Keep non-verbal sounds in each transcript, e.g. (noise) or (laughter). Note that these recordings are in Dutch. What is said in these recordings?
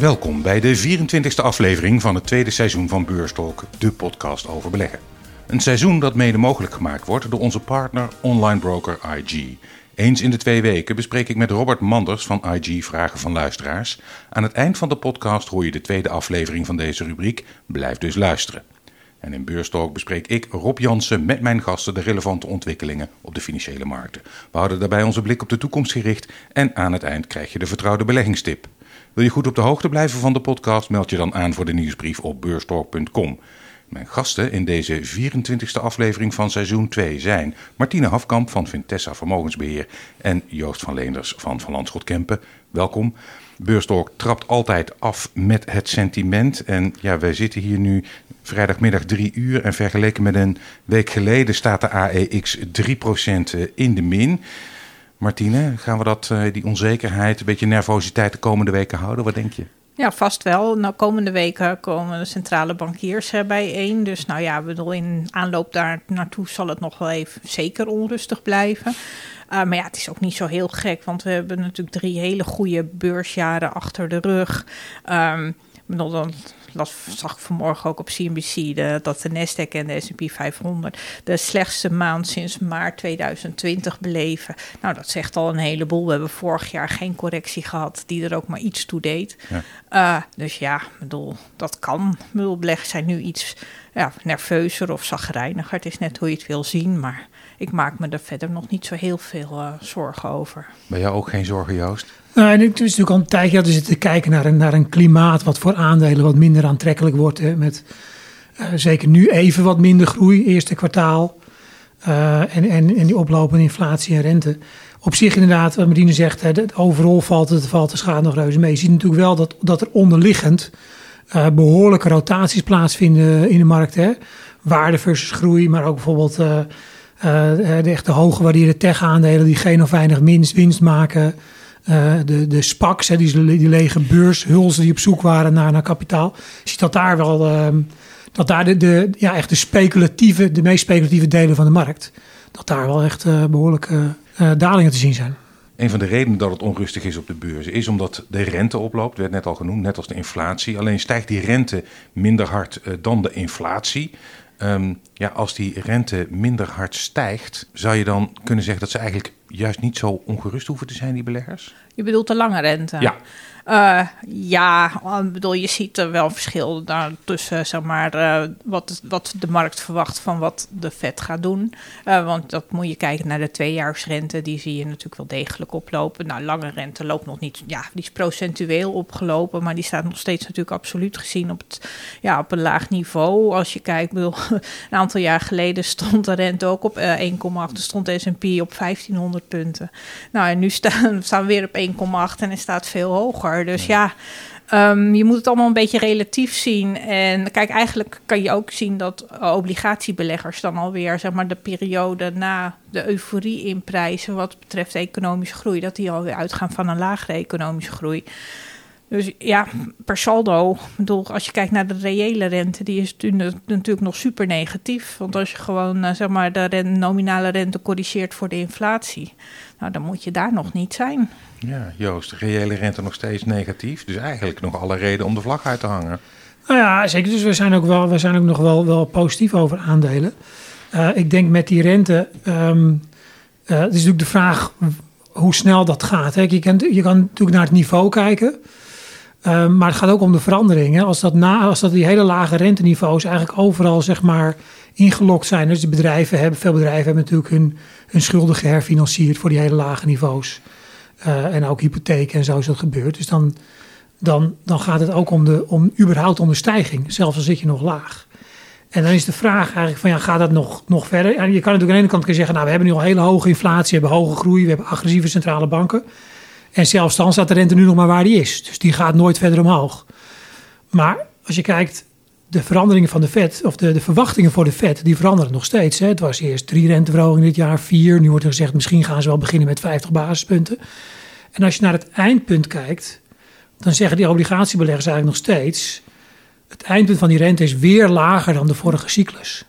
Welkom bij de 24e aflevering van het tweede seizoen van Beurstalk, de podcast over beleggen. Een seizoen dat mede mogelijk gemaakt wordt door onze partner online broker IG. Eens in de twee weken bespreek ik met Robert Manders van IG vragen van luisteraars. Aan het eind van de podcast hoor je de tweede aflevering van deze rubriek. Blijf dus luisteren. En in Beurstalk bespreek ik, Rob Jansen, met mijn gasten de relevante ontwikkelingen op de financiële markten. We houden daarbij onze blik op de toekomst gericht en aan het eind krijg je de vertrouwde beleggingstip. Wil je goed op de hoogte blijven van de podcast, meld je dan aan voor de nieuwsbrief op beurstalk.com. Mijn gasten in deze 24e aflevering van seizoen 2 zijn Martine Hafkamp van Vintessa Vermogensbeheer en Joost van Leenders van Van Landschot Kempen. Welkom. Beurstalk trapt altijd af met het sentiment. En ja, wij zitten hier nu vrijdagmiddag 3 uur. En vergeleken met een week geleden staat de AEX 3% in de min. Martine, gaan we dat, eh, die onzekerheid, een beetje nervositeit de komende weken houden? Wat denk je? Ja, vast wel. Nou, komende weken komen de centrale bankiers uh, bijeen. Dus nou ja, bedoel, in aanloop daar naartoe zal het nog wel even zeker onrustig blijven. Uh, maar ja, het is ook niet zo heel gek, want we hebben natuurlijk drie hele goede beursjaren achter de rug. Um, bedoel, dan las, zag ik vanmorgen ook op CNBC de, dat de Nasdaq en de S&P 500 de slechtste maand sinds maart 2020 beleven. Nou, dat zegt al een heleboel. We hebben vorig jaar geen correctie gehad die er ook maar iets toe deed. Ja. Uh, dus ja, bedoel, dat kan. Beleggers zijn nu iets ja, nerveuzer of zagrijniger. Het is net hoe je het wil zien, maar ik maak me er verder nog niet zo heel veel uh, zorgen over. Ben jij ook geen zorgen, Joost? Nou, en het is natuurlijk al een tijdje dat we zitten te kijken naar een, naar een klimaat wat voor aandelen wat minder aantrekkelijk wordt. Hè, met uh, zeker nu even wat minder groei, eerste kwartaal. Uh, en, en, en die oplopende inflatie en rente. Op zich inderdaad, wat Martine zegt, hè, overal valt het, valt de schade nog reuze mee. Je ziet natuurlijk wel dat, dat er onderliggend uh, behoorlijke rotaties plaatsvinden in de markt. Hè. Waarde versus groei, maar ook bijvoorbeeld de echte hooggewaardeerde tech-aandelen die geen of weinig minst winst maken. Uh, de, de SPACs, die, die lege beurshulzen die op zoek waren naar, naar kapitaal. Je ziet dat daar wel, uh, dat daar de, de, ja, echt de speculatieve, de meest speculatieve delen van de markt, dat daar wel echt behoorlijke dalingen te zien zijn. Een van de redenen dat het onrustig is op de beurzen is omdat de rente oploopt, werd net al genoemd, net als de inflatie. Alleen stijgt die rente minder hard dan de inflatie. Um, ja, als die rente minder hard stijgt, zou je dan kunnen zeggen dat ze eigenlijk juist niet zo ongerust hoeven te zijn, die beleggers? Je bedoelt de lange rente? Ja. Uh, ja, bedoel, je ziet er wel verschil tussen, zeg maar, uh, wat, wat de markt verwacht van wat de Fed gaat doen. Uh, want dat moet je kijken naar de tweejaarsrente, die zie je natuurlijk wel degelijk oplopen. Nou, lange rente loopt nog niet, ja, die is procentueel opgelopen, maar die staat nog steeds natuurlijk absoluut gezien op, het, ja, op een laag niveau. Als je kijkt, (laughs) een aantal jaar geleden stond de rente ook op 1,8, stond de S&P op 1500 punten. Nou, en nu staan, staan we weer op 1,8 en het staat veel hoger. Dus ja, um, je moet het allemaal een beetje relatief zien. En kijk, eigenlijk kan je ook zien dat obligatiebeleggers dan alweer, zeg maar, de periode na de euforie inprijzen wat betreft economische groei, dat die alweer uitgaan van een lagere economische groei. Dus ja, per saldo, bedoel, als je kijkt naar de reële rente, die is natuurlijk nog super negatief. Want als je gewoon zeg maar, de nominale rente corrigeert voor de inflatie, nou, dan moet je daar nog niet zijn. Ja, Joost, reële rente nog steeds negatief. Dus eigenlijk nog alle reden om de vlag uit te hangen. Nou ja, zeker. Dus we zijn ook, wel, we zijn ook nog wel, wel positief over aandelen. Uh, ik denk met die rente, um, uh, het is natuurlijk de vraag hoe snel dat gaat. Hè. Je, kan, je kan natuurlijk naar het niveau kijken. Uh, maar het gaat ook om de veranderingen. Als dat, na, als dat die hele lage renteniveaus eigenlijk overal zeg maar ingelokt zijn. Dus de bedrijven hebben, veel bedrijven hebben natuurlijk hun, hun schulden geherfinancierd voor die hele lage niveaus. Uh, en ook hypotheken en zo is dat gebeurd. Dus dan, dan, dan gaat het ook om, de, om überhaupt om de stijging, zelfs al zit je nog laag. En dan is de vraag eigenlijk van ja, gaat dat nog, nog verder? En je kan natuurlijk aan de ene kant zeggen, nou we hebben nu al hele hoge inflatie, we hebben hoge groei, we hebben agressieve centrale banken. En zelfs dan staat de rente nu nog maar waar die is. Dus die gaat nooit verder omhoog. Maar als je kijkt, de veranderingen van de Fed, of de, de verwachtingen voor de Fed, die veranderen nog steeds. Hè. Het was eerst drie renteverhogingen dit jaar, vier. Nu wordt er gezegd, misschien gaan ze wel beginnen met 50 basispunten. En als je naar het eindpunt kijkt, dan zeggen die obligatiebeleggers eigenlijk nog steeds... het eindpunt van die rente is weer lager dan de vorige cyclus.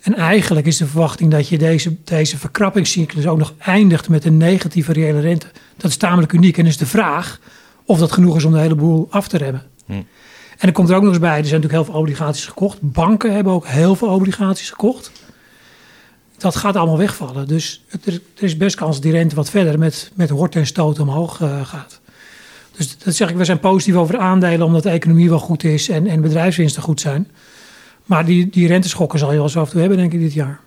En eigenlijk is de verwachting dat je deze, deze verkrappingscyclus ook nog eindigt met een negatieve reële rente. Dat is tamelijk uniek en is de vraag of dat genoeg is om de hele boel af te remmen. Hm. En er komt er ook nog eens bij, er zijn natuurlijk heel veel obligaties gekocht. Banken hebben ook heel veel obligaties gekocht. Dat gaat allemaal wegvallen. Dus het, er is best kans dat die rente wat verder met, met hort en stoot omhoog uh, gaat. Dus dat zeg ik, we zijn positief over de aandelen omdat de economie wel goed is en, en bedrijfswinsten goed zijn. Maar die, die renteschokken zal je wel zo af en toe hebben, denk ik, dit jaar.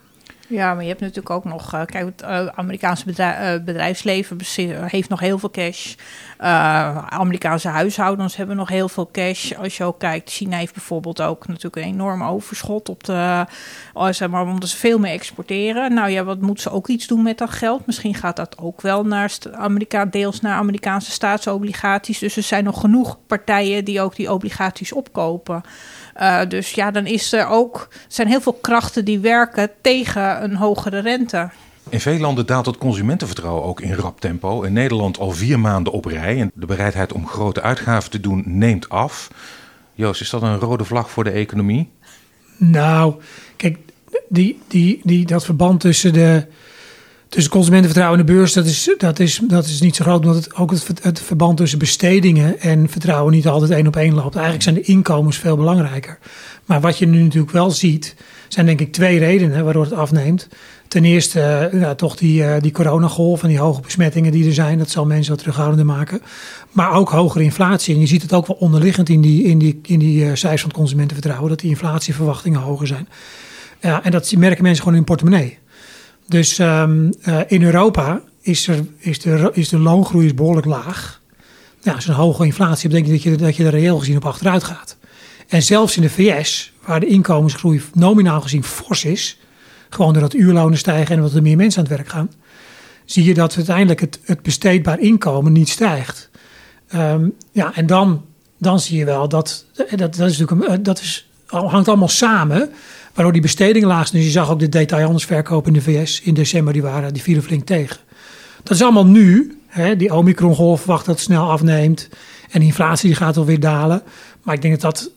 Ja, maar je hebt natuurlijk ook nog, uh, kijk, het uh, Amerikaanse uh, bedrijfsleven heeft nog heel veel cash. Amerikaanse huishoudens hebben nog heel veel cash. Als je ook kijkt, China heeft bijvoorbeeld ook natuurlijk een enorm overschot op de, zeg maar, omdat ze veel meer exporteren. Nou ja, wat moeten ze ook iets doen met dat geld? Misschien gaat dat ook wel naar Amerika, deels naar Amerikaanse staatsobligaties. Dus er zijn nog genoeg partijen die ook die obligaties opkopen. Uh, dus ja, dan is er ook, er zijn heel veel krachten die werken tegen een hogere rente. In veel landen daalt het consumentenvertrouwen ook in rap tempo. In Nederland al vier maanden op rij. En de bereidheid om grote uitgaven te doen neemt af. Joost, is dat een rode vlag voor de economie? Nou, kijk, die, die, die, dat verband tussen de tussen consumentenvertrouwen en de beurs, dat is, dat is, dat is niet zo groot. Omdat het, ook het, verband tussen bestedingen en vertrouwen niet altijd één op één loopt. Eigenlijk zijn de inkomens veel belangrijker. Maar wat je nu natuurlijk wel ziet, zijn denk ik twee redenen waardoor het afneemt. Ten eerste uh, toch die, uh, die coronagolf en die hoge besmettingen die er zijn. Dat zal mensen wat terughoudender maken. Maar ook hogere inflatie. En je ziet het ook wel onderliggend in die, in die, in die uh, cijfers van consumentenvertrouwen. Dat die inflatieverwachtingen hoger zijn. Ja, en dat merken mensen gewoon in hun portemonnee. Dus um, uh, in Europa is, er, is, de, is de loongroei behoorlijk laag. Ja, als je een hoge inflatie hebt, denk je dat je, dat je er reëel gezien op achteruit gaat. En zelfs in de VS, waar de inkomensgroei nominaal gezien fors is, gewoon doordat uurlonen stijgen en dat er meer mensen aan het werk gaan, zie je dat uiteindelijk het, het besteedbaar inkomen niet stijgt. Um, ja, en dan, dan zie je wel dat, dat, dat is natuurlijk een, dat is, hangt allemaal samen waardoor die bestedingen laag. Dus je zag ook de detailhandelsverkoop in de VS in december, die, waren, die vielen flink tegen. Dat is allemaal nu. Hè, die Omicron-golf verwacht dat het snel afneemt. En de inflatie die gaat alweer dalen. Maar ik denk dat dat,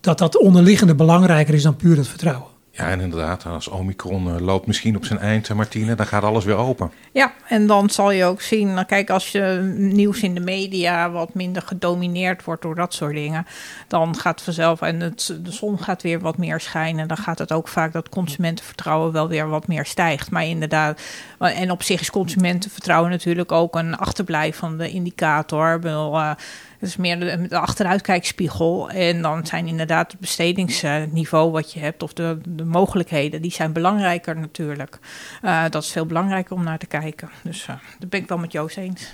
dat dat onderliggende belangrijker is dan puur het vertrouwen. Ja, en inderdaad, als Omicron uh, loopt misschien op zijn eind, Martine, dan gaat alles weer open. Ja, en dan zal je ook zien, nou, kijk, als je nieuws in de media wat minder gedomineerd wordt door dat soort dingen, dan gaat vanzelf, en het, de zon gaat weer wat meer schijnen, dan gaat het ook vaak dat consumentenvertrouwen wel weer wat meer stijgt. Maar inderdaad, en op zich is consumentenvertrouwen natuurlijk ook een achterblijvende indicator. Ik bedoel, uh, het is meer de, de achteruitkijkspiegel. En dan zijn inderdaad het bestedingsniveau wat je hebt, of de, de mogelijkheden, die zijn belangrijker natuurlijk. Uh, dat is veel belangrijker om naar te kijken. Dus uh, dat ben ik wel met Joost eens.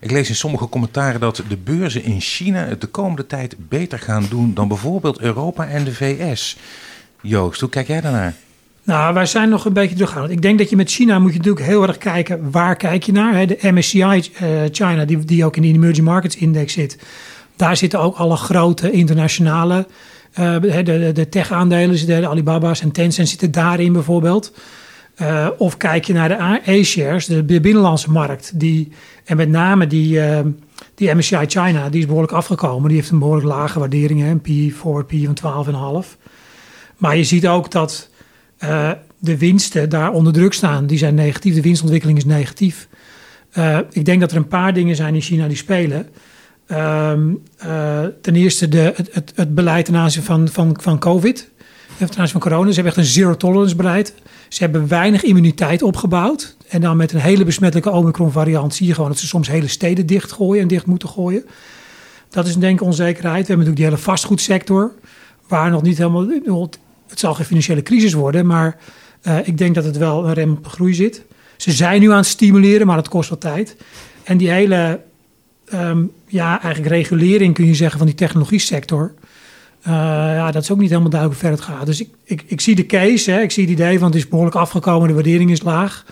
Ik lees in sommige commentaren dat de beurzen in China het de komende tijd beter gaan doen dan bijvoorbeeld Europa en de VS. Joost, hoe kijk jij daarnaar? Nou, wij zijn nog een beetje teruggaan. Ik denk dat je met China moet je natuurlijk heel erg kijken waar kijk je naar. De MSCI uh, China, die, die ook in de Emerging Markets Index zit. Daar zitten ook alle grote internationale, uh, de, de, de tech-aandelen, de Alibaba's en Tencent zitten daarin bijvoorbeeld. Uh, of kijk je naar de A-shares, de, binnenlandse markt. Die, en met name die, die MSCI China, die is behoorlijk afgekomen. Die heeft een behoorlijk lage waardering, een P, forward P van 12,5. Maar je ziet ook dat uh, de winsten daar onder druk staan. Die zijn negatief, de winstontwikkeling is negatief. Uh, ik denk dat er een paar dingen zijn in China die spelen. Uh, ten eerste de, het, het, beleid ten aanzien van, van, van COVID, ten aanzien van corona. Ze hebben echt een zero tolerance beleid. Ze hebben weinig immuniteit opgebouwd. En dan met een hele besmettelijke Omicron variant zie je gewoon dat ze soms hele steden dichtgooien en dicht moeten gooien. Dat is denk ik onzekerheid. We hebben natuurlijk die hele vastgoedsector, waar nog niet helemaal het zal geen financiële crisis worden, maar uh, ik denk dat het wel een rem op de groei zit. Ze zijn nu aan het stimuleren, maar dat kost wat tijd. En die hele, um, ja, eigenlijk regulering kun je zeggen van die technologie sector. Uh, ja, dat is ook niet helemaal duidelijk hoe ver het gaat. Dus ik, ik, ik zie de case, hè, ik zie het idee, want het is behoorlijk afgekomen, de waardering is laag.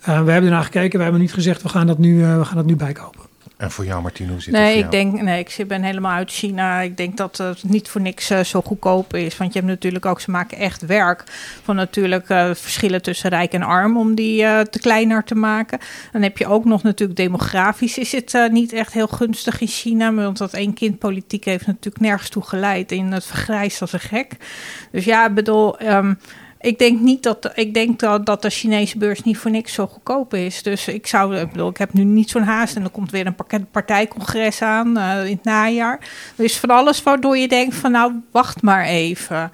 Uh, we hebben ernaar gekeken, we hebben niet gezegd, we gaan dat nu, we gaan dat nu bijkopen. En voor jou, Martino, hoe zit nee, het ik denk, nee, ik ben helemaal uit China. Ik denk dat het niet voor niks uh, zo goedkoop is. Want je hebt natuurlijk ook, ze maken echt werk van natuurlijk uh, verschillen tussen rijk en arm om die uh, te kleiner te maken. Dan heb je ook nog natuurlijk demografisch is het niet echt heel gunstig in China. Want dat één kind politiek heeft natuurlijk nergens toe geleid. In het vergrijst als een gek. Dus ja, ik bedoel. Um, Ik denk niet dat ik denk dat, de Chinese beurs niet voor niks zo goedkoop is. Dus ik zou, ik heb nu niet zo'n haast en er komt weer een partijcongres aan uh, in het najaar. Er is van alles waardoor je denkt van nou wacht maar even.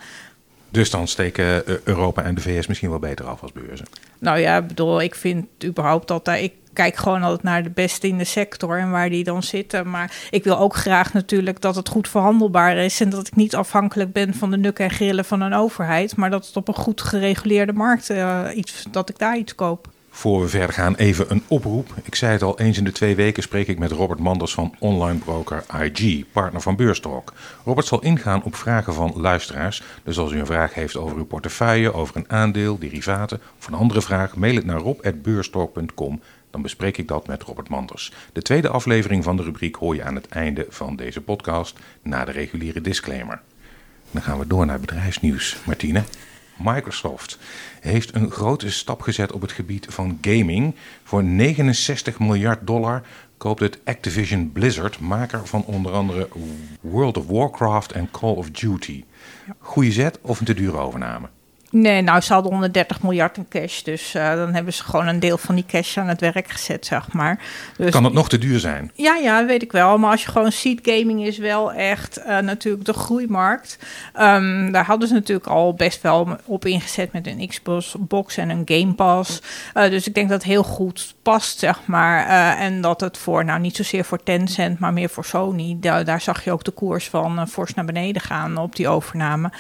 Dus dan steken eh, Europa en de VS misschien wel beter af als beurzen. Nou ja, bedoel, ik vind überhaupt dat ik kijk gewoon altijd naar de beste in de sector en waar die dan zitten. Maar ik wil ook graag natuurlijk dat het goed verhandelbaar is en dat ik niet afhankelijk ben van de nukken en grillen van een overheid, maar dat het op een goed gereguleerde markt uh, iets, dat ik daar iets koop. Voor we verder gaan, even een oproep. Ik zei het al, eens in de twee weken spreek ik met Robert Manders van online broker IG, partner van Beurstalk. Robert zal ingaan op vragen van luisteraars. Dus als u een vraag heeft over uw portefeuille, over een aandeel, derivaten of een andere vraag, mail het naar rob.beurstalk.com dan bespreek ik dat met Robert Manders. De tweede aflevering van de rubriek hoor je aan het einde van deze podcast na de reguliere disclaimer. Dan gaan we door naar bedrijfsnieuws. Martine. Microsoft heeft een grote stap gezet op het gebied van gaming. Voor 69 miljard dollar koopt het Activision Blizzard, maker van onder andere World of Warcraft en Call of Duty. Goeie zet of een te dure overname? Nee, nou, ze hadden 130 miljard in cash. Dus uh, dan hebben ze gewoon een deel van die cash aan het werk gezet, zeg maar. Dus, kan het nog te duur zijn? Ja, ja, weet ik wel. Maar als je gewoon ziet, gaming is wel echt uh, natuurlijk de groeimarkt. Um, daar hadden ze natuurlijk al best wel op ingezet met een Xbox en een Game Pass. Uh, dus ik denk dat het heel goed past, zeg maar. en dat het voor, nou niet zozeer voor Tencent, maar meer voor Sony. Daar, daar zag je ook de koers van fors naar beneden gaan op die overname.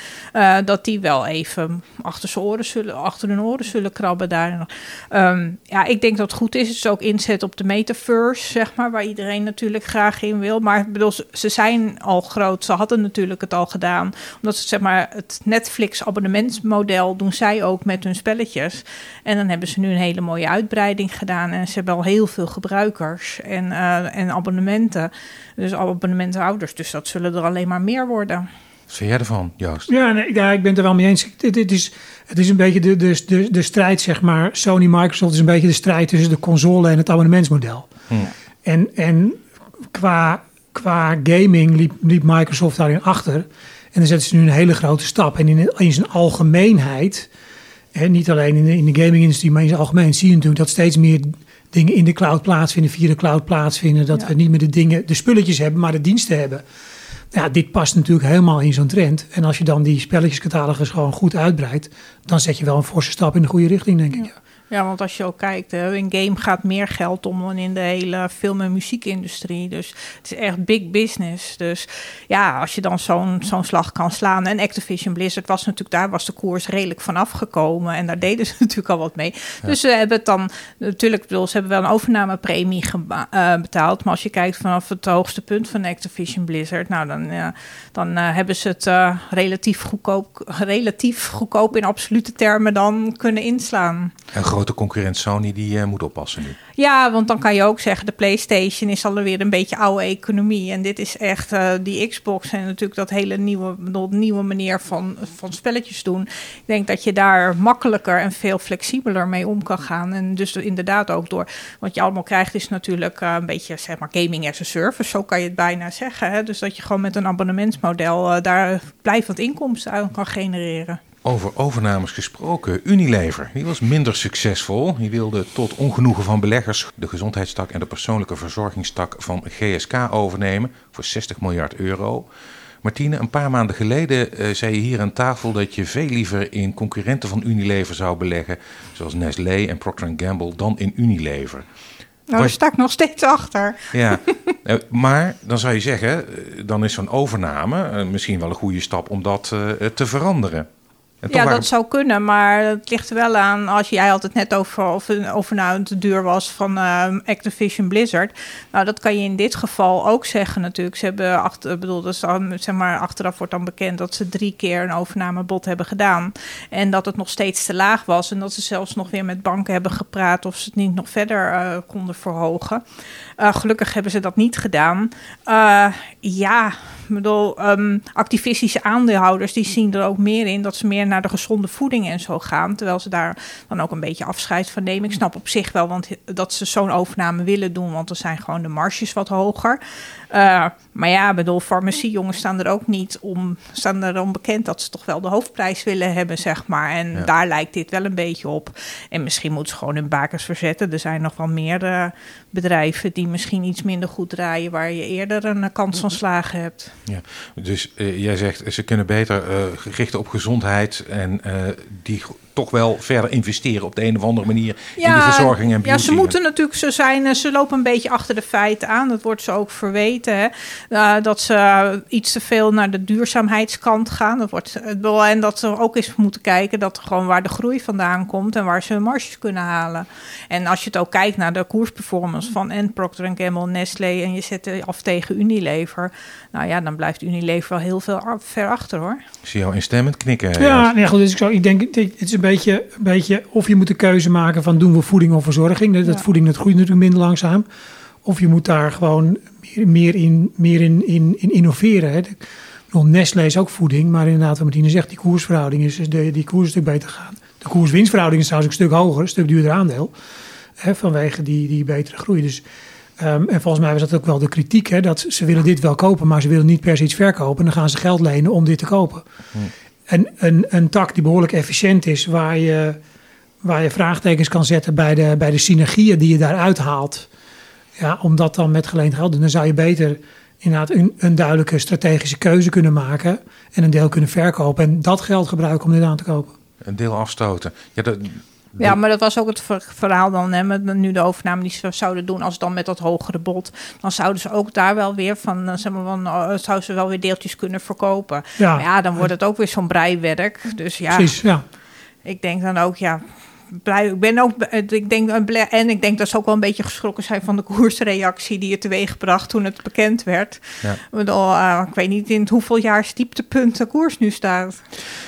dat die wel even achter, zijn oren zullen, achter hun oren zullen krabben daar. Um, ja, ik denk dat het goed is. Het is ook inzet op de metaverse, zeg maar, waar iedereen natuurlijk graag in wil. Maar bedoel, ze zijn al groot. Ze hadden natuurlijk het al gedaan. Omdat ze, zeg maar, het Netflix abonnementsmodel doen zij ook met hun spelletjes. En dan hebben ze nu een hele mooie uitbreiding gedaan. En ze hebben al heel veel gebruikers en, uh, en abonnementen. Dus abonnementhouders. Dus dat zullen er alleen maar meer worden. Wat vind jij ervan, Joost? Ja, nee, ja, ik ben het er wel mee eens. Dit, is, het is een beetje de, de, de, de strijd, zeg maar. Sony-Microsoft is een beetje de strijd tussen de console en het abonnementsmodel. Hmm. En, en qua, qua gaming liep, liep Microsoft daarin achter. En dan zetten ze nu een hele grote stap. En in, in zijn algemeenheid, en niet alleen in de, in de gaming-industrie, maar in zijn algemeen, zie je natuurlijk dat steeds meer dingen in de cloud plaatsvinden, via de cloud plaatsvinden. Dat we niet meer de dingen, de spulletjes hebben, maar de diensten hebben. Ja, dit past natuurlijk helemaal in zo'n trend. En als je dan die spelletjescatalogus gewoon goed uitbreidt, dan zet je wel een forse stap in de goede richting, denk ik. Ja. Ja, want als je ook kijkt, in game gaat meer geld om dan in de hele film- en muziekindustrie. Dus het is echt big business. Dus ja, als je dan zo'n zo'n slag kan slaan. En Activision Blizzard was natuurlijk, daar was de koers redelijk vanaf gekomen. En daar deden ze (laughs) natuurlijk al wat mee. Dus ze hebben het dan, natuurlijk, bedoel, ze hebben wel een overnamepremie uh, betaald. Maar als je kijkt vanaf het hoogste punt van Activision Blizzard, nou dan, uh, dan uh, hebben ze het relatief, goedkoop, relatief goedkoop in absolute termen dan kunnen inslaan grote concurrent Sony die uh, moet oppassen nu. Ja, want dan kan je ook zeggen, de PlayStation is alweer een beetje oude economie. En dit is echt uh, die Xbox en natuurlijk dat hele nieuwe, nieuwe manier van, van spelletjes doen. Ik denk dat je daar makkelijker en veel flexibeler mee om kan gaan. En dus inderdaad ook door, wat je allemaal krijgt is natuurlijk uh, een beetje, zeg maar, gaming as a service. Zo kan je het bijna zeggen. Hè? Dus dat je gewoon met een abonnementsmodel daar blijvend inkomsten aan kan genereren. Over overnames gesproken, Unilever, die was minder succesvol. Die wilde tot ongenoegen van beleggers de gezondheidstak en de persoonlijke verzorgingstak van GSK overnemen voor 60 miljard euro. Martine, een paar maanden geleden uh, zei je hier aan tafel dat je veel liever in concurrenten van Unilever zou beleggen, zoals Nestlé en Procter Gamble, dan in Unilever. Nou, daar sta ik nog steeds achter. Ja, (laughs) eh, maar dan zou je zeggen, eh, dan is zo'n overname misschien wel een goede stap om dat te veranderen. Ja, dat zou kunnen, maar het ligt er wel aan. Als jij had het net over of, of nou te duur was van uh, Activision Blizzard. Nou, dat kan je in dit geval ook zeggen natuurlijk. Ze hebben achter, bedoel, dan, zeg maar, achteraf wordt dan bekend dat ze drie keer een overnamebod hebben gedaan. En dat het nog steeds te laag was. En dat ze zelfs nog weer met banken hebben gepraat of ze het niet nog verder uh, konden verhogen. Uh, gelukkig hebben ze dat niet gedaan. Ja, ik bedoel, um, activistische aandeelhouders die zien er ook meer in dat ze meer naar naar de gezonde voeding en zo gaan. Terwijl ze daar dan ook een beetje afscheid van nemen. Ik snap op zich wel want dat ze zo'n overname willen doen, want er zijn gewoon de marges wat hoger. Uh, maar ja, bedoel, farmaciejongens staan er ook niet om, staan er om bekend dat ze toch wel de hoofdprijs willen hebben, zeg maar. En daar lijkt dit wel een beetje op. En misschien moeten ze gewoon hun bakers verzetten. Er zijn nog wel meer uh, bedrijven die misschien iets minder goed draaien, waar je eerder een kans van slagen hebt. Ja, dus uh, jij zegt ze kunnen beter gericht op gezondheid en die toch wel verder investeren op de een of andere manier in de verzorging en beauty. Ja, ze moeten natuurlijk, ze zijn, ze lopen een beetje achter de feiten aan. Dat wordt ze ook verweten. Hè? Uh, dat ze iets te veel naar de duurzaamheidskant gaan. Dat wordt, en dat ze ook eens moeten kijken dat gewoon waar de groei vandaan komt en waar ze hun marges kunnen halen. En als je het ook kijkt naar de koersperformance van en Procter Gamble, Nestlé en je zet af tegen Unilever. Nou ja, dan blijft Unilever wel heel veel ver achter hoor. Ik zie jou instemmend knikken. Ja, nee, goed, dus ik, zou, ik denk, het is een beetje, een beetje of je moet de keuze maken van doen we voeding of verzorging. Dat voeding dat groeit natuurlijk minder langzaam. Of je moet daar gewoon meer, meer in, meer in, in, in innoveren. Hè. Nestlé is ook voeding, maar inderdaad, wat Martine zegt, die koersverhouding is, de, die koers een stuk beter gaan. De koers-winstverhouding is trouwens een stuk hoger, een stuk duurder aandeel. Hè, vanwege die, die betere groei. Dus, um, en volgens mij was dat ook wel de kritiek, hè, dat ze willen dit wel kopen, maar ze willen niet per se iets verkopen. En dan gaan ze geld lenen om dit te kopen. Hm. En een, een tak die behoorlijk efficiënt is, waar je, waar je vraagtekens kan zetten bij de, bij de synergieën die je daaruit haalt. Ja, om dat dan met geleend geld dan zou je beter inderdaad een, een duidelijke strategische keuze kunnen maken en een deel kunnen verkopen en dat geld gebruiken om dit aan te kopen. Een deel afstoten. Ja, dat, ja, maar dat was ook het verhaal dan, hè, met nu de overname die ze zouden doen, als dan met dat hogere bod, dan zouden ze ook daar wel weer van, eh, zeg maar, van uh, zouden ze wel weer deeltjes kunnen verkopen. Ja, maar ja dan wordt het ook weer zo'n breiwerk. Dus ja, Precies, ja. ik denk dan ook, ja, blij. Ik ben ook, ik denk, en ik denk dat ze ook wel een beetje geschrokken zijn van de (laughs) koersreactie die het teweegbracht toen het bekend werd. Ja. Bedoel, uh, ik weet niet in hoeveel jaar dieptepunt de koers nu staat.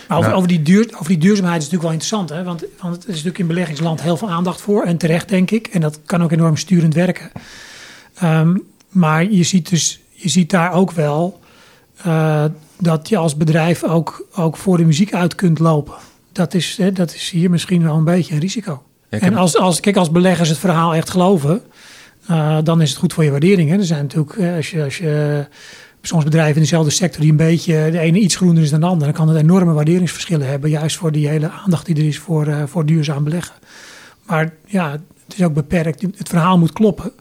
Maar over, over, die duur, over die duurzaamheid is natuurlijk wel interessant, hè? Want, want het is natuurlijk in beleggingsland heel veel aandacht voor en terecht, denk ik. En dat kan ook enorm sturend werken. Um, maar je ziet dus, je ziet daar ook wel uh, dat je als bedrijf ook, ook voor de muziek uit kunt lopen dat is, hè, dat is hier misschien wel een beetje een risico. en als, als, kijk, als beleggers het verhaal echt geloven, uh, dan is het goed voor je waardering. Hè. Er zijn natuurlijk, eh, als je, als je soms bedrijven in dezelfde sector die een beetje, de ene iets groener is dan de andere, dan kan het enorme waarderingsverschillen hebben, juist voor die hele aandacht die er is voor, uh, voor duurzaam beleggen. Maar ja, het is ook beperkt. Het verhaal moet kloppen.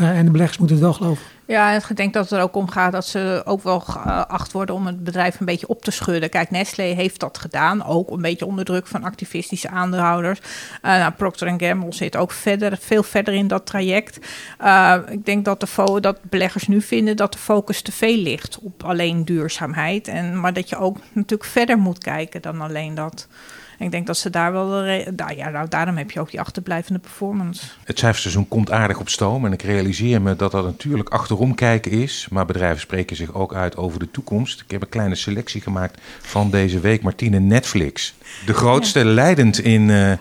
Uh, en de beleggers moeten het wel geloven. Ja, en ik denk dat het er ook om gaat dat ze ook wel geacht worden om het bedrijf een beetje op te schudden. Kijk, Nestlé heeft dat gedaan, ook een beetje onder druk van activistische aandeelhouders. Uh, Procter Gamble zit ook verder, veel verder in dat traject. Uh, ik denk dat, de dat beleggers nu vinden dat de focus te veel ligt op alleen duurzaamheid. En, maar dat je ook natuurlijk verder moet kijken dan alleen dat ik denk dat ze daar wel. Nou ja, nou, daarom heb je ook die achterblijvende performance. Het cijferseizoen komt aardig op stoom. En ik realiseer me dat dat natuurlijk achterom kijken is. Maar bedrijven spreken zich ook uit over de toekomst. Ik heb een kleine selectie gemaakt van deze week. Martine Netflix. De grootste leidend in. Uh,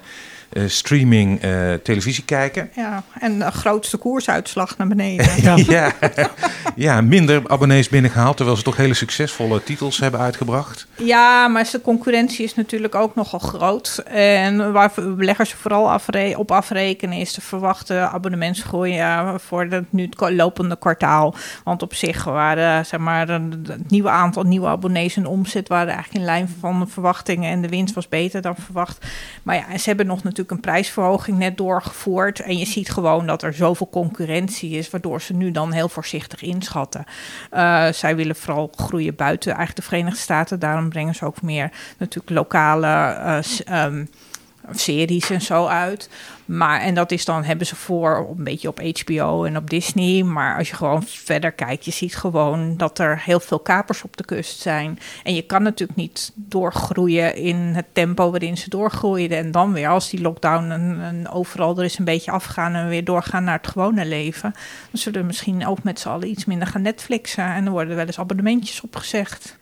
streaming uh, televisie kijken. Ja, en de grootste koersuitslag naar beneden. (laughs) ja. ja, minder abonnees binnengehaald, terwijl ze toch hele succesvolle titels hebben uitgebracht. Ja, maar de concurrentie is natuurlijk ook nogal groot. En waar beleggers vooral afre op afrekenen is de verwachte abonnementsgroei voor het nu lopende kwartaal. Want op zich waren zeg maar, het nieuwe aantal nieuwe abonnees en omzet waren eigenlijk in lijn van de verwachtingen en de winst was beter dan verwacht. Maar ja, ze hebben nog natuurlijk een prijsverhoging net doorgevoerd. En je ziet gewoon dat er zoveel concurrentie is, waardoor ze nu dan heel voorzichtig inschatten. Uh, zij willen vooral groeien buiten eigenlijk de Verenigde Staten. Daarom brengen ze ook meer natuurlijk lokale uh, um, series en zo uit. Maar, en dat is dan, hebben ze voor een beetje op HBO en op Disney. Maar als je gewoon verder kijkt, je ziet gewoon dat er heel veel kapers op de kust zijn. En je kan natuurlijk niet doorgroeien in het tempo waarin ze doorgroeiden. En dan weer, als die lockdown en, overal er is een beetje afgaan en weer doorgaan naar het gewone leven. Dan zullen we misschien ook met z'n allen iets minder gaan Netflixen. En er worden wel eens abonnementjes opgezegd.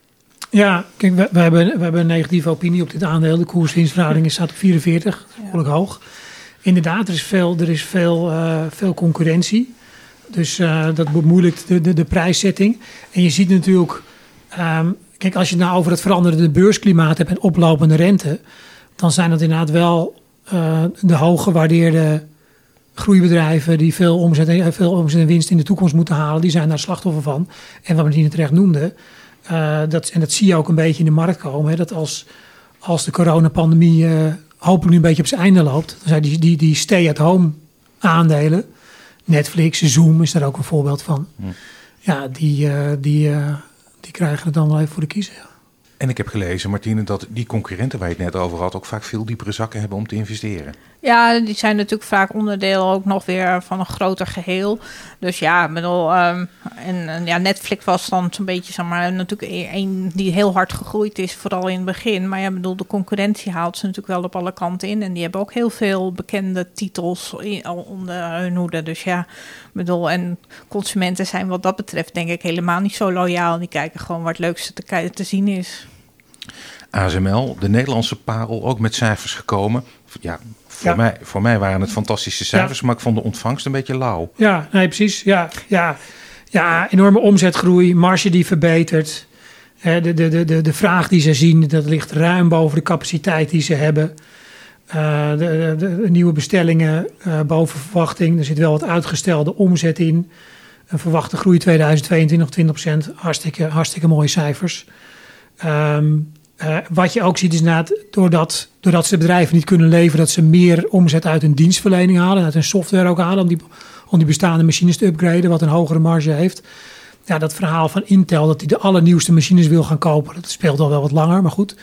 Ja, kijk, we, we, hebben, we hebben een negatieve opinie op dit aandeel. De koerswinstverhouding staat op 44, behoorlijk hoog. Inderdaad, er is veel, er is veel, uh, veel concurrentie. Dus uh, dat bemoeilijkt de, de, de, prijszetting. En je ziet natuurlijk, um, kijk, als je het nou over het veranderende beursklimaat hebt en oplopende rente, dan zijn dat inderdaad wel uh, de hooggewaardeerde groeibedrijven die veel omzet, en, veel omzet en winst in de toekomst moeten halen, die zijn daar slachtoffer van. En wat Martine terecht noemde, uh, dat, en dat zie je ook een beetje in de markt komen, hè, dat als, als de coronapandemie uh, hopelijk nu een beetje op zijn einde loopt, dan zijn die, die, die stay-at-home aandelen, Netflix, Zoom is daar ook een voorbeeld van. Hm. Ja, die, die, die krijgen het dan wel even voor de kiezer. En ik heb gelezen, Martine, dat die concurrenten waar je het net over had... ook vaak veel diepere zakken hebben om te investeren. Ja, die zijn natuurlijk vaak onderdeel ook nog weer van een groter geheel. Dus ja, bedoel, um, en, ja, Netflix was dan zo'n beetje, zeg maar, natuurlijk e-, een die heel hard gegroeid is, vooral in het begin. Maar ja, bedoel, de concurrentie haalt ze natuurlijk wel op alle kanten in. En die hebben ook heel veel bekende titels onder hun hoede. Dus ja, bedoel, en consumenten zijn wat dat betreft denk ik helemaal niet zo loyaal. Die kijken gewoon waar het leukste te, te zien is. ASML, de Nederlandse parel, ook met cijfers gekomen. Ja, voor, mij, voor mij waren het fantastische cijfers, maar ik vond de ontvangst een beetje lauw. Ja, nee, precies. Ja, ja, ja enorme omzetgroei, marge die verbetert. De, de, de, de, de vraag die ze zien, dat ligt ruim boven de capaciteit die ze hebben. Uh, de, de, de, nieuwe bestellingen uh, boven verwachting. Er zit wel wat uitgestelde omzet in. Een verwachte groei 2022 20%. Hartstikke, hartstikke mooie cijfers. Um, uh, wat je ook ziet is inderdaad, doordat, doordat ze bedrijven niet kunnen leveren, dat ze meer omzet uit hun dienstverlening halen, uit hun software ook halen, om die, om die bestaande machines te upgraden, wat een hogere marge heeft. Ja, dat verhaal van Intel, dat hij de allernieuwste machines wil gaan kopen, dat speelt al wel wat langer, maar goed.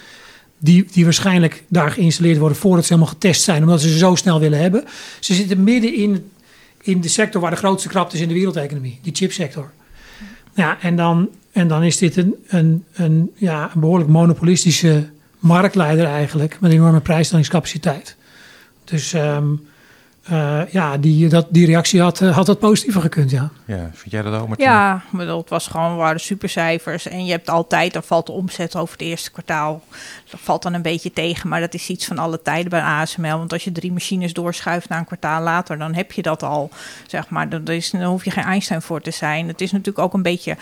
Die, die waarschijnlijk daar geïnstalleerd worden voordat ze helemaal getest zijn, omdat ze ze zo snel willen hebben. Ze zitten midden in, in de sector waar de grootste krapte is in de wereldeconomie, die chipsector. Ja, en dan, en dan is dit een, een, een, ja, een behoorlijk monopolistische marktleider eigenlijk, met enorme prijsstellingscapaciteit. Dus um, uh, ja, die, dat, die reactie had, had wat positiever gekund, ja. Ja, vind jij dat ook, Martien? Ja, bedoel, het was gewoon, waren supercijfers. En je hebt altijd, dan valt de omzet over het eerste kwartaal. Dat valt dan een beetje tegen, maar dat is iets van alle tijden bij ASML. Want als je drie machines doorschuift na een kwartaal later, dan heb je dat al, zeg maar. Dan, is, dan hoef je geen Einstein voor te zijn. Het is natuurlijk ook een beetje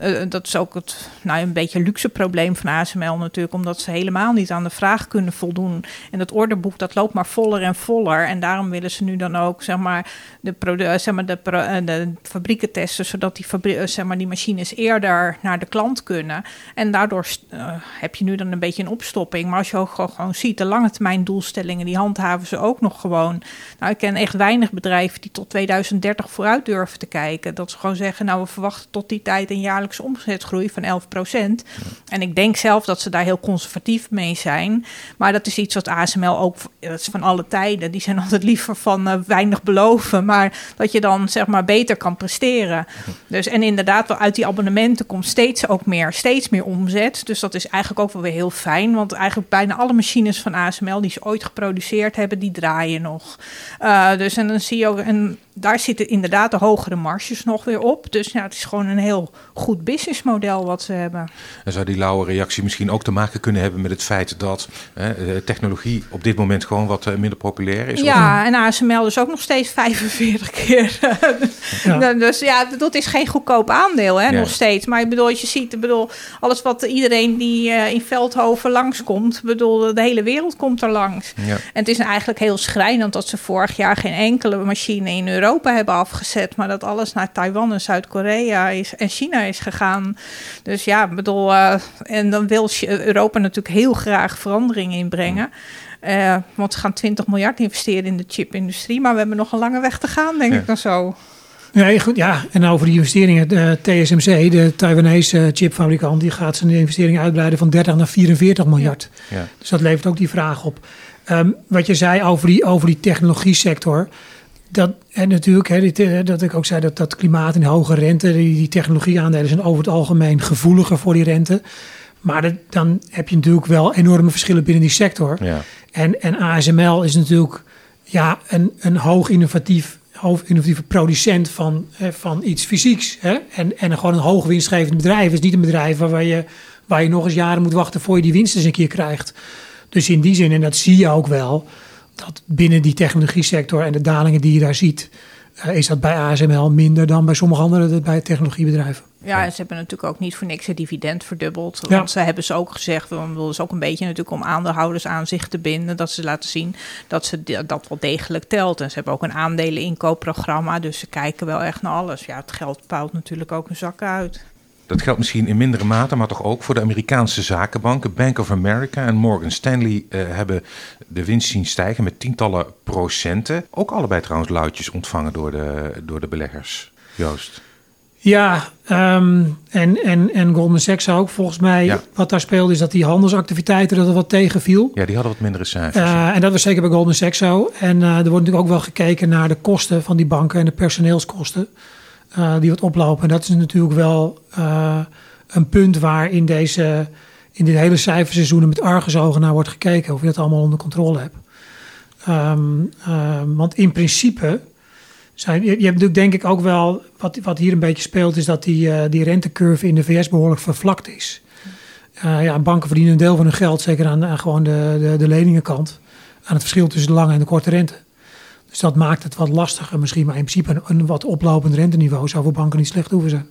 uh, dat is ook het, nou, een beetje luxe probleem van ASML natuurlijk, omdat ze helemaal niet aan de vraag kunnen voldoen. En dat orderboek dat loopt maar voller en voller. En daarom willen ze nu dan ook zeg maar, de, uh, zeg maar, de, fabrieken testen, zodat die, zeg maar, die machines eerder naar de klant kunnen. En daardoor heb je nu dan een beetje een opstopping. Maar als je ook gewoon ziet, de lange termijn doelstellingen, die handhaven ze ook nog gewoon. Nou, ik ken echt weinig bedrijven die tot 2030 vooruit durven te kijken. Dat ze gewoon zeggen, nou, we verwachten tot die tijd een jaarlijks omzetgroei van 11 procent. En ik denk zelf dat ze daar heel conservatief mee zijn. Maar dat is iets wat ASML ook, van alle tijden. Die zijn (laughs) altijd liever van uh, weinig beloven, maar dat je dan zeg maar beter kan presteren. Dus en inderdaad, uit die abonnementen komt steeds ook meer, steeds meer omzet. Dus dat is eigenlijk ook wel weer heel fijn. Want eigenlijk bijna alle machines van ASML die ze ooit geproduceerd hebben, die draaien nog. Uh, dus en dan zie je ook, en daar zitten inderdaad de hogere marges nog weer op. Dus ja, het is gewoon een heel goed businessmodel wat ze hebben. En zou die lauwe reactie misschien ook te maken kunnen hebben met het feit dat hè, technologie op dit moment gewoon wat eh, minder populair is? Ja, en ASML is ook nog steeds 45 keer. ja. (laughs) dus ja, dat is geen goedkoop aandeel, hè, nog steeds. Maar ik bedoel, je ziet, ik bedoel, alles wat iedereen die uh, in Veldhoven langskomt, bedoel, de hele wereld komt er langs. Ja. En het is eigenlijk heel schrijnend dat ze vorig jaar geen enkele machine in Europa Europa hebben afgezet, maar dat alles naar Taiwan en Zuid-Korea is en China is gegaan. Dus ja, bedoel, uh, en dan wil Europa natuurlijk heel graag verandering inbrengen. Uh, want ze gaan 20 miljard investeren in de chipindustrie, maar we hebben nog een lange weg te gaan, denk ik dan zo. Ja, goed, ja, en over die investeringen, de TSMC, de Taiwanese chipfabrikant, die gaat zijn investeringen uitbreiden van 30 naar 44 miljard. Ja. Dus dat levert ook die vraag op. Um, wat je zei over die, over die technologie sector dat, en natuurlijk, hè, dat ik ook zei dat dat klimaat en hoge rente, die, die technologieaandelen zijn over het algemeen gevoeliger voor die rente. Maar dan heb je natuurlijk wel enorme verschillen binnen die sector. Ja. En, en ASML is natuurlijk ja, een, een hoog innovatief, hoog innovatieve producent van, van iets fysieks. Hè? En, en gewoon een hoog winstgevend bedrijf. Het is niet een bedrijf waar je, waar je nog eens jaren moet wachten voor je die winst eens een keer krijgt. Dus in die zin, en dat zie je ook wel dat binnen die technologie sector en de dalingen die je daar ziet, eh, is dat bij ASML minder dan bij sommige andere bij technologiebedrijven. Ja, en ze hebben natuurlijk ook niet voor niks het dividend verdubbeld. Want ze hebben ze ook gezegd, we willen ze ook een beetje natuurlijk om aandeelhouders aan zich te binden. Dat ze laten zien dat ze dat wel degelijk telt. En ze hebben ook een aandeleninkoopprogramma, dus ze kijken wel echt naar alles. Ja, het geld pauwt natuurlijk ook een zak uit. Dat geldt misschien in mindere mate, maar toch ook voor de Amerikaanse zakenbanken. Bank of America en Morgan Stanley uh, hebben de winst zien stijgen met tientallen procenten. Ook allebei trouwens luidjes ontvangen door de, door de beleggers. Joost. Ja, um, en, en, en Goldman Sachs ook. Volgens mij, ja. wat daar speelde, is dat die handelsactiviteiten dat er wat tegenviel. Ja, die hadden wat mindere cijfers. Uh, en dat was zeker bij Goldman Sachs zo. En uh, er wordt natuurlijk ook wel gekeken naar de kosten van die banken en de personeelskosten. Uh, die wat oplopen. En dat is natuurlijk wel een punt waar in, deze, in dit hele cijferseizoen met argusogen naar wordt gekeken. Of je dat allemaal onder controle hebt. Um, want in principe zijn, je, hebt natuurlijk denk ik ook wel, wat, wat hier een beetje speelt, is dat die, uh, die rentecurve in de VS behoorlijk vervlakt is. Ja, banken verdienen een deel van hun geld, zeker aan, aan gewoon de, de, de leningenkant, aan het verschil tussen de lange en de korte rente. Dus dat maakt het wat lastiger misschien, maar in principe een, wat oplopend renteniveau zou voor banken niet slecht hoeven zijn.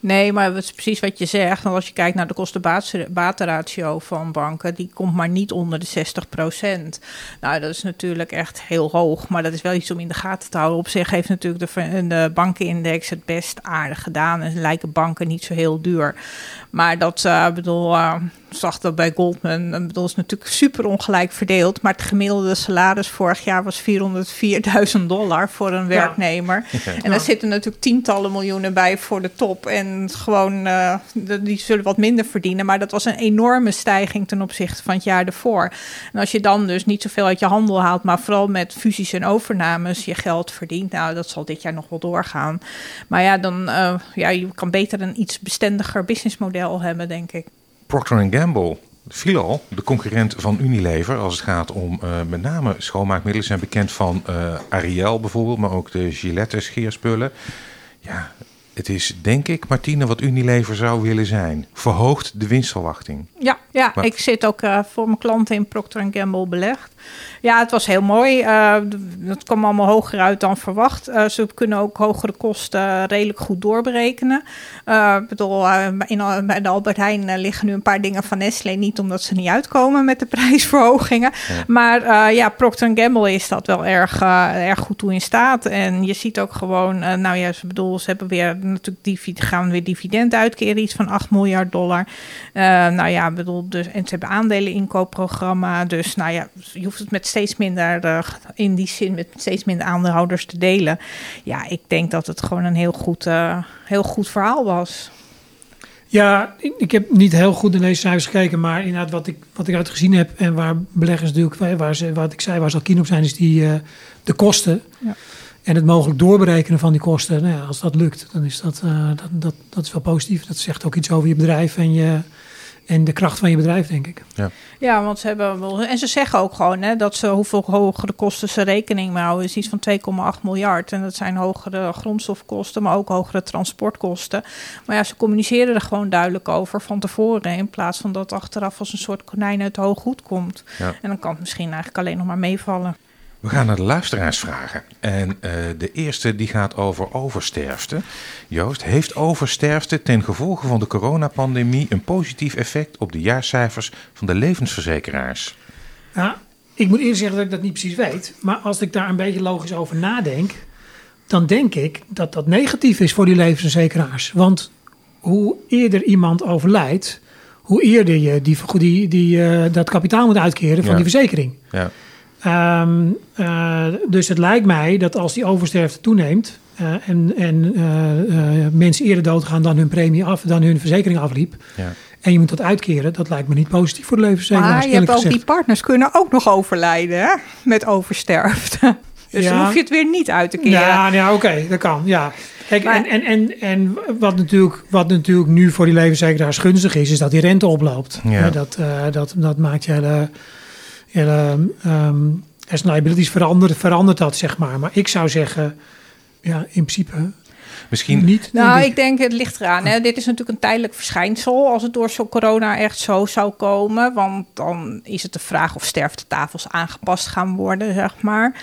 Nee, maar het is precies wat je zegt. Want als je kijkt naar de kosten-batenratio van banken, die komt maar niet onder de 60% Nou, dat is natuurlijk echt heel hoog, maar dat is wel iets om in de gaten te houden. Op zich heeft natuurlijk de, de bankenindex het best aardig gedaan en lijken banken niet zo heel duur. Maar dat, uh, bedoel, uh, zag dat bij Goldman, bedoel, is natuurlijk super ongelijk verdeeld. Maar het gemiddelde salaris vorig jaar was 404.000 dollar voor een werknemer. Ja. En daar zitten natuurlijk tientallen miljoenen bij voor de top. En gewoon, die zullen wat minder verdienen. Maar dat was een enorme stijging ten opzichte van het jaar ervoor. En als je dan dus niet zoveel uit je handel haalt, maar vooral met fusies en overnames je geld verdient. Nou, dat zal dit jaar nog wel doorgaan. Maar ja, dan, ja, je kan beter een iets bestendiger businessmodel hebben, denk ik. Procter Gamble viel al, de concurrent van Unilever, als het gaat om uh, met name schoonmaakmiddelen, zijn bekend van uh, Ariel bijvoorbeeld, maar ook de Gillette scheerspullen. Ja, het is denk ik, Martine, wat Unilever zou willen zijn. Verhoogt de winstverwachting. Ja, ja maar... ik zit ook uh, voor mijn klanten in Procter Gamble belegd. Ja, het was heel mooi. Uh, dat kwam allemaal hoger uit dan verwacht. Uh, ze kunnen ook hogere kosten redelijk goed doorberekenen. Uh, ik bedoel, in, bij de Albert Heijn liggen nu een paar dingen van Nestlé. Niet omdat ze niet uitkomen met de (laughs) prijsverhogingen. Ja. Maar ja, Procter Gamble is dat wel erg, erg goed toe in staat. En je ziet ook gewoon, nou ja, ze, bedoel, ze hebben weer natuurlijk dividend, gaan weer dividend uitkeren. Iets van 8 miljard dollar. nou ja, bedoel, dus, en ze hebben aandeleninkoopprogramma. Dus nou ja, je hoeft het met steeds minder, uh, in die zin, met steeds minder aandeelhouders te delen. Ja, ik denk dat het gewoon een heel goed, uh, heel goed verhaal was. Ja, ik heb niet heel goed in deze cijfers gekeken, maar inderdaad wat ik, wat ik uitgezien heb en waar beleggers natuurlijk, waar ze, wat ik zei, waar ze al keen op zijn, is die, uh, de kosten. Ja. En het mogelijk doorberekenen van die kosten. Nou ja, als dat lukt, dan is dat, uh, dat, dat, dat is wel positief. Dat zegt ook iets over je bedrijf en je, en de kracht van je bedrijf, denk ik. Ja, ja want ze hebben wel. En ze zeggen ook gewoon hè, dat ze hoeveel hogere kosten ze rekening mee houden. is iets van 2,8 miljard. En dat zijn hogere grondstofkosten, maar ook hogere transportkosten. Maar ja, ze communiceren er gewoon duidelijk over van tevoren. In plaats van dat achteraf als een soort konijn uit de hooggoed komt. Ja. En dan kan het misschien eigenlijk alleen nog maar meevallen. We gaan naar de luisteraarsvragen. En uh, de eerste die gaat over oversterfte. Joost, heeft oversterfte ten gevolge van de coronapandemie een positief effect op de jaarcijfers van de levensverzekeraars? Ja, ik moet eerst zeggen dat ik dat niet precies weet. Maar als ik daar een beetje logisch over nadenk, dan denk ik dat dat negatief is voor die levensverzekeraars. Want hoe eerder iemand overlijdt, hoe eerder je die, die, die, uh, dat kapitaal moet uitkeren van ja. die verzekering. Ja. Um, uh, dus het lijkt mij dat als die oversterfte toeneemt uh, en, en uh, mensen eerder doodgaan dan hun premie af, dan hun verzekering afliep. Ja. En je moet dat uitkeren, dat lijkt me niet positief voor de levensverzekeraars. Maar je hebt ook gezegd. die partners kunnen ook nog overlijden hè? met oversterfte. (laughs) Dus ja. dan hoef je het weer niet uit te keren. Ja, ja oké, okay, dat kan. Ja. Kijk, maar, en, en, en, en wat, natuurlijk, wat natuurlijk nu voor die levensverzekeraars gunstig is, is dat die rente oploopt. Ja. dat, dat, dat maakt je hele hele um, as liabilities verandert, verandert dat, zeg maar. Maar ik zou zeggen, ja, in principe Misschien niet. Nou, ik denk het ligt eraan. Hè. Dit is natuurlijk een tijdelijk verschijnsel als het door zo'n corona echt zo zou komen. Want dan is het de vraag of sterftetafels aangepast gaan worden, zeg maar.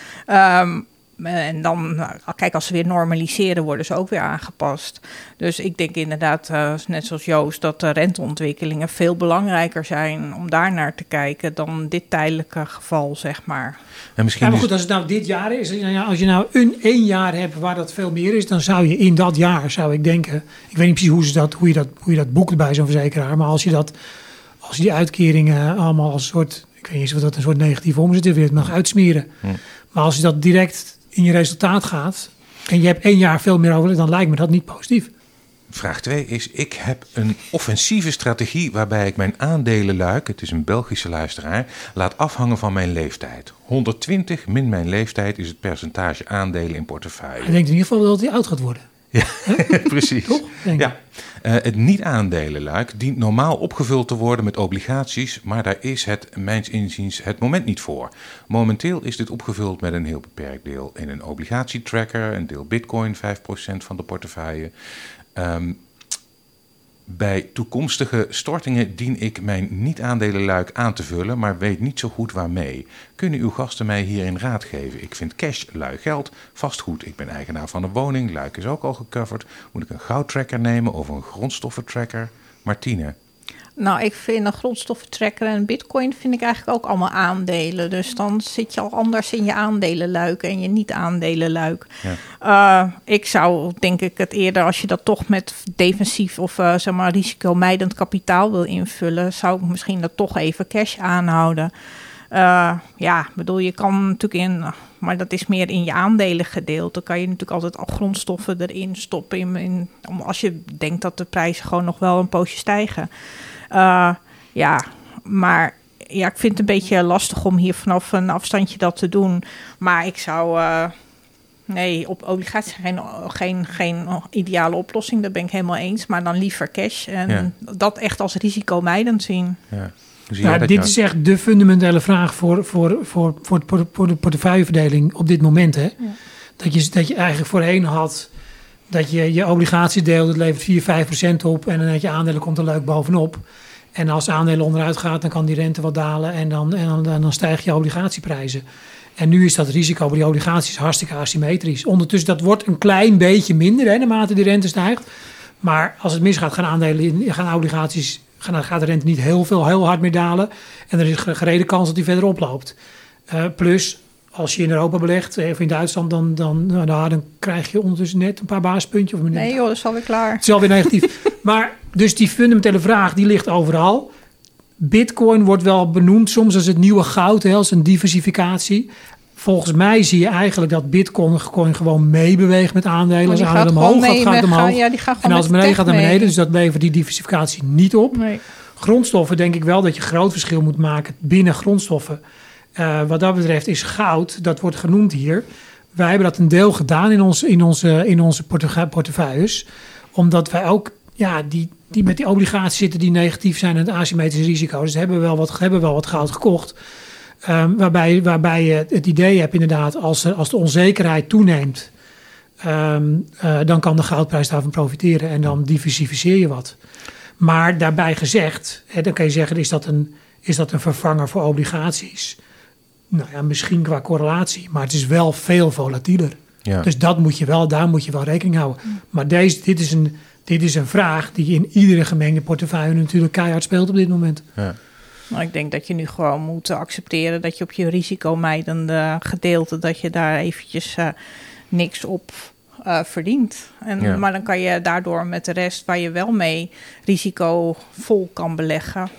Um, en dan, nou, kijk, als ze weer normaliseren, worden ze ook weer aangepast. Dus ik denk inderdaad, uh, net zoals Joost, dat de renteontwikkelingen veel belangrijker zijn om daar naar te kijken dan dit tijdelijke geval, zeg maar. En misschien ja, maar goed, als het nou dit jaar is, als je nou een één jaar hebt waar dat veel meer is, dan zou je in dat jaar, zou ik denken, ik weet niet precies hoe, ze dat, hoe, je, dat, hoe je dat boekt bij zo'n verzekeraar, maar als je dat, als je die uitkeringen allemaal als een soort, ik weet niet eens of dat een soort negatieve omzet is, weer het mag uitsmeren. Hm. Maar als je dat direct in je resultaat gaat en je hebt één jaar veel meer over, dan lijkt me dat niet positief. Vraag 2 is: Ik heb een offensieve strategie waarbij ik mijn aandelenluik, het is een Belgische luisteraar, laat afhangen van mijn leeftijd. 120 min mijn leeftijd is het percentage aandelen in portefeuille. Ik denk in ieder geval dat hij oud gaat worden. Ja, (laughs) precies. Toch? Ja. Uh, het niet-aandelenluik dient normaal opgevuld te worden met obligaties, maar daar is het, mijns inziens, het moment niet voor. Momenteel is dit opgevuld met een heel beperkt deel in een obligatietracker, een deel bitcoin, 5% van de portefeuille. Um, bij toekomstige stortingen dien ik mijn niet-aandelenluik aan te vullen, maar weet niet zo goed waarmee. Kunnen uw gasten mij hierin raad geven? Ik vind cash, lui geld, vastgoed. Ik ben eigenaar van een woning, luik is ook al gecoverd. Moet ik een goudtracker nemen of een grondstoffentracker? Martine. Nou, ik vind een grondstoffentracker en bitcoin vind ik eigenlijk ook allemaal aandelen. Dus dan zit je al anders in je aandelenluik en je niet-aandelenluik. Ja. Uh, ik zou denk ik het eerder, als je dat toch met defensief of uh, zeg maar risicomijdend kapitaal wil invullen, zou ik misschien dat toch even cash aanhouden. Uh, ja, bedoel, je kan natuurlijk in, maar dat is meer in je aandelen gedeeld. Dan kan je natuurlijk altijd al grondstoffen erin stoppen. In, in, als je denkt dat de prijzen gewoon nog wel een poosje stijgen. Uh, ja, maar ja, ik vind het een beetje lastig om hier vanaf een afstandje dat te doen. Maar ik zou. Uh, nee, op obligaties geen, geen, geen ideale oplossing. Daar ben ik helemaal eens. Maar dan liever cash. En dat echt als risicomijdend zien. Ja. Ja, dit nou? is echt de fundamentele vraag voor, voor, voor, voor, voor de portefeuilleverdeling op dit moment. Hè? Ja. Dat, je, dat je eigenlijk voorheen had dat je je obligatiedeel, dat levert 4, 5 procent op. En dan heb je aandelen, komt er leuk bovenop. En als aandelen onderuit gaat, dan kan die rente wat dalen. En dan, en dan, dan stijgen je obligatieprijzen. En nu is dat risico bij die obligaties hartstikke asymmetrisch. Ondertussen, dat wordt een klein beetje minder hè, naarmate die rente stijgt. Maar als het misgaat, gaan aandelen, gaan obligaties, gaan, gaat de rente niet heel veel, heel hard meer dalen. En er is gereden kans dat die verder oploopt. Uh, plus, als je in Europa belegt, of in Duitsland, dan, dan, nou, dan krijg je ondertussen net een paar basispuntjes. Of nee joh, dat is alweer klaar. Het is alweer negatief. (laughs) maar dus die fundamentele vraag, die ligt overal. Bitcoin wordt wel benoemd soms als het nieuwe goud, hè, als een diversificatie. Volgens mij zie je eigenlijk dat Bitcoin gewoon meebeweegt met aandelen. Als aandelen omhoog gaat, gaat het omhoog. Ja, die gaat en als het beneden gaat naar beneden, dus dat levert die diversificatie niet op. Nee. Grondstoffen denk ik wel dat je groot verschil moet maken binnen grondstoffen. Uh, wat dat betreft is goud, dat wordt genoemd hier. Wij hebben dat een deel gedaan in, ons, in onze, in onze portefeuilles. Omdat wij ook ja, die, die met die obligaties zitten die negatief zijn en het asymmetrische risico. Dus hebben we wel wat, hebben wel wat goud gekocht. Um, waarbij, waarbij je het idee hebt inderdaad, als, als de onzekerheid toeneemt, um, uh, dan kan de goudprijs daarvan profiteren en dan diversificeer je wat. Maar daarbij gezegd, hè, dan kan je zeggen, is dat, een, is dat een vervanger voor obligaties? Nou ja, misschien qua correlatie, maar het is wel veel volatieler. Ja. Dus dat moet je wel, daar moet je wel rekening houden. Maar deze, dit, is een, dit is een vraag die in iedere gemengde portefeuille natuurlijk keihard speelt op dit moment. Ja. Nou, ik denk dat je nu gewoon moet accepteren dat je op je risicomijdende gedeelte, dat je daar eventjes uh, niks op uh, verdient. En, Maar dan kan je daardoor met de rest waar je wel mee risicovol kan beleggen,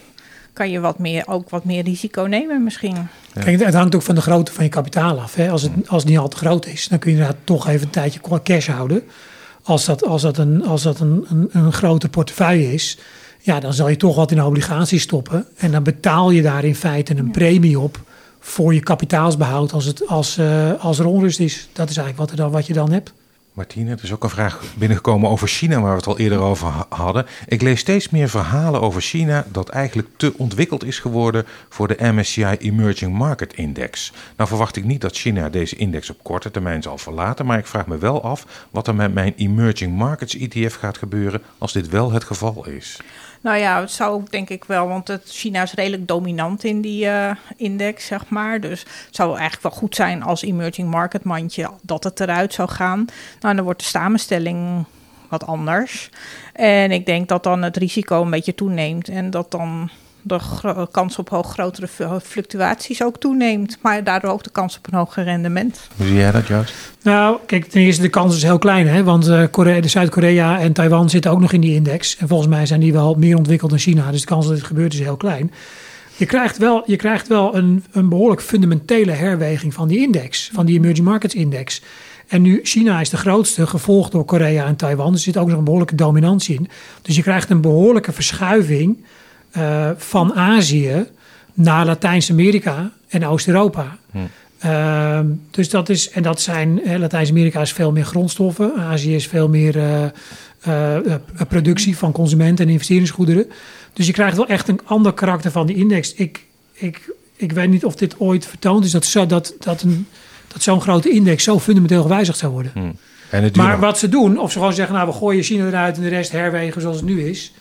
kan je wat meer, ook wat meer risico nemen misschien. Kijk, het hangt ook van de grootte van je kapitaal af. Hè. Als, het, als het niet al te groot is, dan kun je inderdaad toch even een tijdje cash houden. Als dat, als dat, een, als dat een, een, een grote portefeuille is, ja, dan zal je toch wat in obligaties stoppen. En dan betaal je daar in feite een premie op voor je kapitaalsbehoud als, het, als, uh, als er onrust is. Dat is eigenlijk wat, er dan, wat je dan hebt. Martine, er is ook een vraag binnengekomen over China, waar we het al eerder over hadden. Ik lees steeds meer verhalen over China dat eigenlijk te ontwikkeld is geworden voor de MSCI Emerging Market Index. Nou verwacht ik niet dat China deze index op korte termijn zal verlaten, maar ik vraag me wel af wat er met mijn Emerging Markets ETF gaat gebeuren als dit wel het geval is. Nou ja, het zou denk ik wel, want het, China is redelijk dominant in die uh, index, zeg maar. Dus het zou eigenlijk wel goed zijn als emerging market mandje dat het eruit zou gaan. Nou, dan wordt de samenstelling wat anders. En ik denk dat dan het risico een beetje toeneemt en dat dan de kans op hoog grotere fluctuaties ook toeneemt. Maar daardoor ook de kans op een hoger rendement. Hoe zie jij dat, Joost? Nou, kijk, ten eerste de kans is heel klein. Hè? Want uh, Korea, Zuid-Korea en Taiwan zitten ook nog in die index. En volgens mij zijn die wel meer ontwikkeld dan China. Dus de kans dat dit gebeurt is heel klein. Je krijgt wel, je krijgt wel een, een behoorlijk fundamentele herweging van die index. Van die emerging markets index. En nu China is de grootste, gevolgd door Korea en Taiwan. Er zit ook nog een behoorlijke dominantie in. Dus je krijgt een behoorlijke verschuiving uh, van Azië naar Latijns-Amerika en Oost-Europa. Hm. Uh, dus dat is, en dat zijn, Latijns-Amerika is veel meer grondstoffen, Azië is veel meer uh, productie van consumenten en investeringsgoederen. Dus je krijgt wel echt een ander karakter van die index. Ik, ik, ik weet niet of dit ooit vertoond is dat, zo, dat, dat, een, dat zo'n grote index zo fundamenteel gewijzigd zou worden. Hm. En maar wat ze doen, of ze gewoon zeggen, nou we gooien China eruit en de rest herwegen zoals het nu is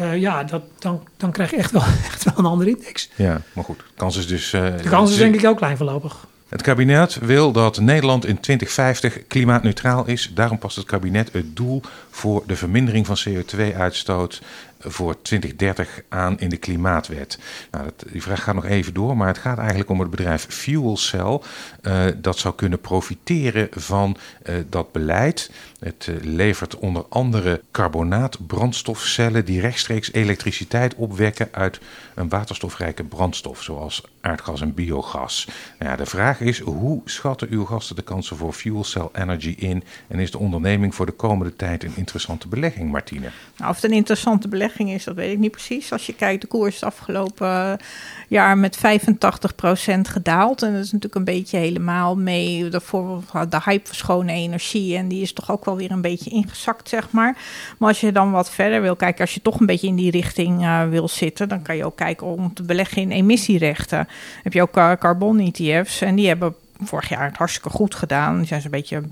uh, ja, dat, dan, dan krijg je echt wel, (laughs) echt wel een andere index. Ja, maar goed, de kans is dus... Uh, de kans is denk ik ook klein voorlopig. Het kabinet wil dat Nederland in 2050 klimaatneutraal is. Daarom past het kabinet het doel voor de vermindering van CO2-uitstoot voor 2030 aan in de klimaatwet. Nou, dat, die vraag gaat nog even door, maar het gaat eigenlijk om het bedrijf FuelCell. Uh, dat zou kunnen profiteren van uh, dat beleid. Het uh, levert onder andere carbonaatbrandstofcellen die rechtstreeks elektriciteit opwekken uit een waterstofrijke brandstof, zoals aardgas en biogas. Nou ja, de vraag is, hoe schatten uw gasten de kansen voor FuelCell Energy in? En is de onderneming voor de komende tijd een interessante belegging, Martine? Nou, of het een interessante belegging is, dat weet ik niet precies. Als je kijkt, de koers is afgelopen jaar met 85% gedaald. En dat is natuurlijk een beetje helemaal mee de, voor, de hype voor schone energie. En die is toch ook wel weer een beetje ingezakt, zeg maar. Maar als je dan wat verder wil kijken, als je toch een beetje in die richting uh, wil zitten, dan kan je ook kijken om te beleggen in emissierechten. Heb je ook uh, carbon-ETF's en die hebben vorig jaar het hartstikke goed gedaan. Die zijn ze een beetje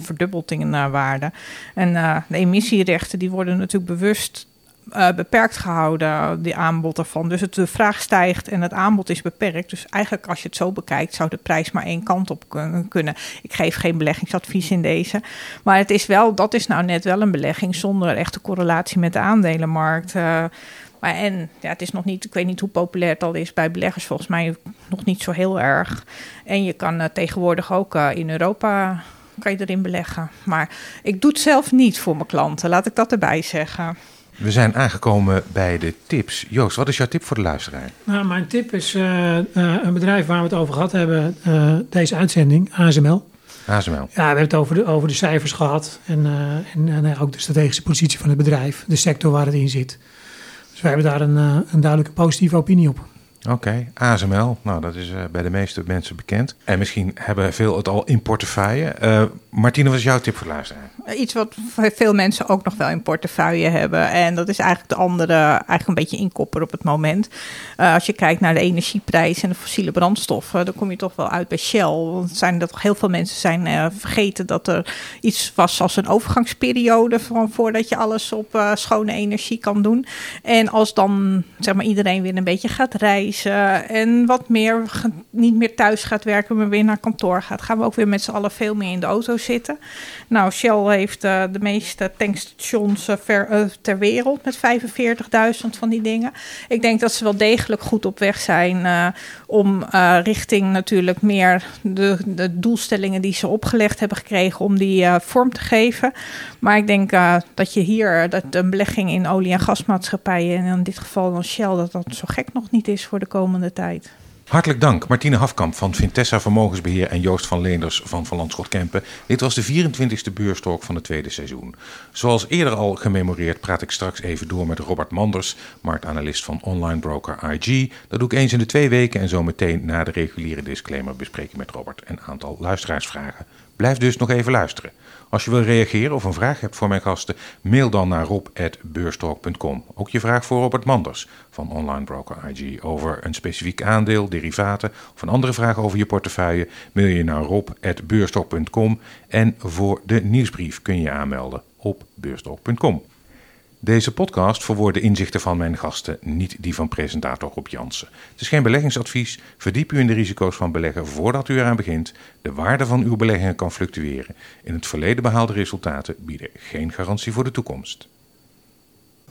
verdubbeld in waarde. En de emissierechten die worden natuurlijk bewust uh, beperkt gehouden, die aanbod ervan. Dus het, de vraag stijgt en het aanbod is beperkt. Dus eigenlijk als je het zo bekijkt, zou de prijs maar één kant op kunnen. Ik geef geen beleggingsadvies in deze. Maar het is wel, dat is nou net wel een belegging zonder echte correlatie met de aandelenmarkt. Uh, maar en ja, het is nog niet, ik weet niet hoe populair het al is bij beleggers, volgens mij nog niet zo heel erg. En je kan uh, tegenwoordig ook in Europa kan je erin beleggen. Maar ik doe het zelf niet voor mijn klanten, laat ik dat erbij zeggen. We zijn aangekomen bij de tips. Joost, wat is jouw tip voor de luisteraar? Nou, mijn tip is uh, een bedrijf waar we het over gehad hebben, deze uitzending, ASML. ASML. Ja, we hebben het over de, over de cijfers gehad en, en, en ook de strategische positie van het bedrijf, de sector waar het in zit. Dus wij hebben daar een, een duidelijke positieve opinie op. Oké, ASML. Nou, dat is uh, bij de meeste mensen bekend. En misschien hebben veel het al in portefeuille. Uh, Martine, wat is jouw tip voor luisteraar? Iets wat veel mensen ook nog wel in portefeuille hebben. En dat is eigenlijk de andere, eigenlijk een beetje inkopper op het moment. Als je kijkt naar de energieprijs en de fossiele brandstoffen, dan kom je toch wel uit bij Shell. Want zijn toch heel veel mensen zijn vergeten dat er iets was als een overgangsperiode van voordat je alles op schone energie kan doen. En als dan zeg maar iedereen weer een beetje gaat reizen en wat meer niet meer thuis gaat werken, maar weer naar kantoor gaat, gaan we ook weer met z'n allen veel meer in de auto zitten. Nou, Shell heeft uh, de meeste tankstations ver, uh, ter wereld met 45.000 van die dingen. Ik denk dat ze wel degelijk goed op weg zijn om richting natuurlijk meer de, de, doelstellingen die ze opgelegd hebben gekregen, om die vorm te geven. Maar ik denk dat je hier, dat een belegging in olie- en gasmaatschappijen, en in dit geval dan Shell, dat dat zo gek nog niet is voor de komende tijd. Hartelijk dank, Martine Hafkamp van Vintessa Vermogensbeheer en Joost van Leenders van Van Landschot Kempen. Dit was de 24e beurstalk van het tweede seizoen. Zoals eerder al gememoreerd praat ik straks even door met Robert Manders, marktanalist van online broker IG. Dat doe ik eens in de twee weken en zo meteen na de reguliere disclaimer bespreken met Robert een aantal luisteraarsvragen. Blijf dus nog even luisteren. Als je wil reageren of een vraag hebt voor mijn gasten, mail dan naar rob.beurstalk.com. Ook je vraag voor Robert Manders van Online Broker IG over een specifiek aandeel, derivaten of een andere vraag over je portefeuille, mail je naar rob.beurstalk.com en voor de nieuwsbrief kun je aanmelden op beurstalk.com. Deze podcast verwoordt de inzichten van mijn gasten, niet die van presentator Rob Jansen. Het is geen beleggingsadvies. Verdiep u in de risico's van beleggen voordat u eraan begint. De waarde van uw beleggingen kan fluctueren. In het verleden behaalde resultaten bieden geen garantie voor de toekomst.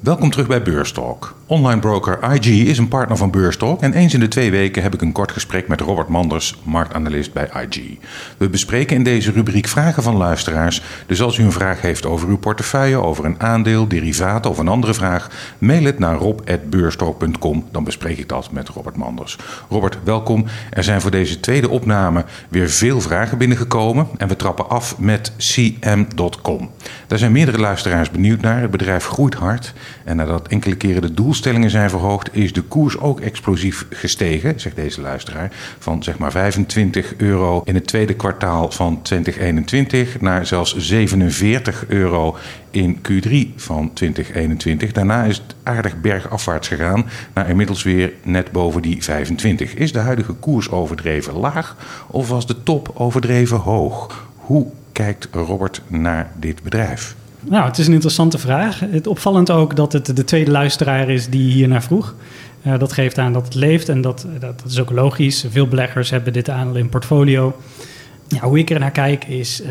Welkom terug bij Beurstalk. Online broker IG is een partner van Beurstalk en eens in de twee weken heb ik een kort gesprek met Robert Manders, marktanalist bij IG. We bespreken in deze rubriek vragen van luisteraars, dus als u een vraag heeft over uw portefeuille, over een aandeel, derivaten of een andere vraag, mail het naar rob.beurstalk.com, dan bespreek ik dat met Robert Manders. Robert, welkom. Er zijn voor deze tweede opname weer veel vragen binnengekomen en we trappen af met cm.com. Daar zijn meerdere luisteraars benieuwd naar. Het bedrijf groeit hard. En nadat enkele keren de doelstellingen zijn verhoogd, is de koers ook explosief gestegen, zegt deze luisteraar. Van zeg maar 25 euro in het tweede kwartaal van 2021 naar zelfs 47 euro in Q3 van 2021. Daarna is het aardig bergafwaarts gegaan naar inmiddels weer net boven die 25. Is de huidige koers overdreven laag of was de top overdreven hoog? Hoe kijkt Robert naar dit bedrijf? Nou, het is een interessante vraag. Het opvallend ook dat het de tweede luisteraar is die hier naar vroeg. Uh, dat geeft aan dat het leeft en dat, dat, dat, is ook logisch. Veel beleggers hebben dit aandeel in portfolio. Hoe ik er naar kijk is, uh,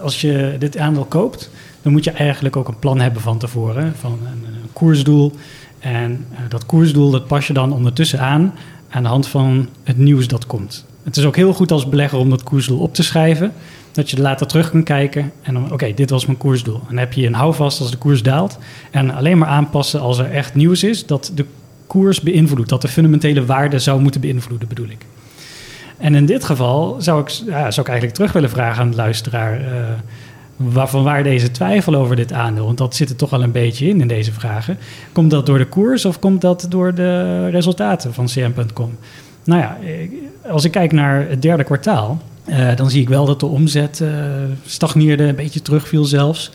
als je dit aandeel koopt, dan moet je eigenlijk ook een plan hebben van tevoren, van een, koersdoel. En dat koersdoel dat pas je dan ondertussen aan aan de hand van het nieuws dat komt. Het is ook heel goed als belegger om dat koersdoel op te schrijven. Dat je later terug kan kijken en dan, oké, dit was mijn koersdoel. En dan heb je een houvast als de koers daalt. En alleen maar aanpassen als er echt nieuws is dat de koers beïnvloedt. Dat de fundamentele waarde zou moeten beïnvloeden, bedoel ik. En in dit geval zou ik, ja, zou ik eigenlijk terug willen vragen aan de luisteraar. Uh, waarvan waar deze twijfel over dit aandeel? Want dat zit er toch al een beetje in, in deze vragen. Komt dat door de koers of komt dat door de resultaten van CM.com? Nou ja, als ik kijk naar het derde kwartaal, uh, dan zie ik wel dat de omzet uh, stagneerde, een beetje terugviel zelfs.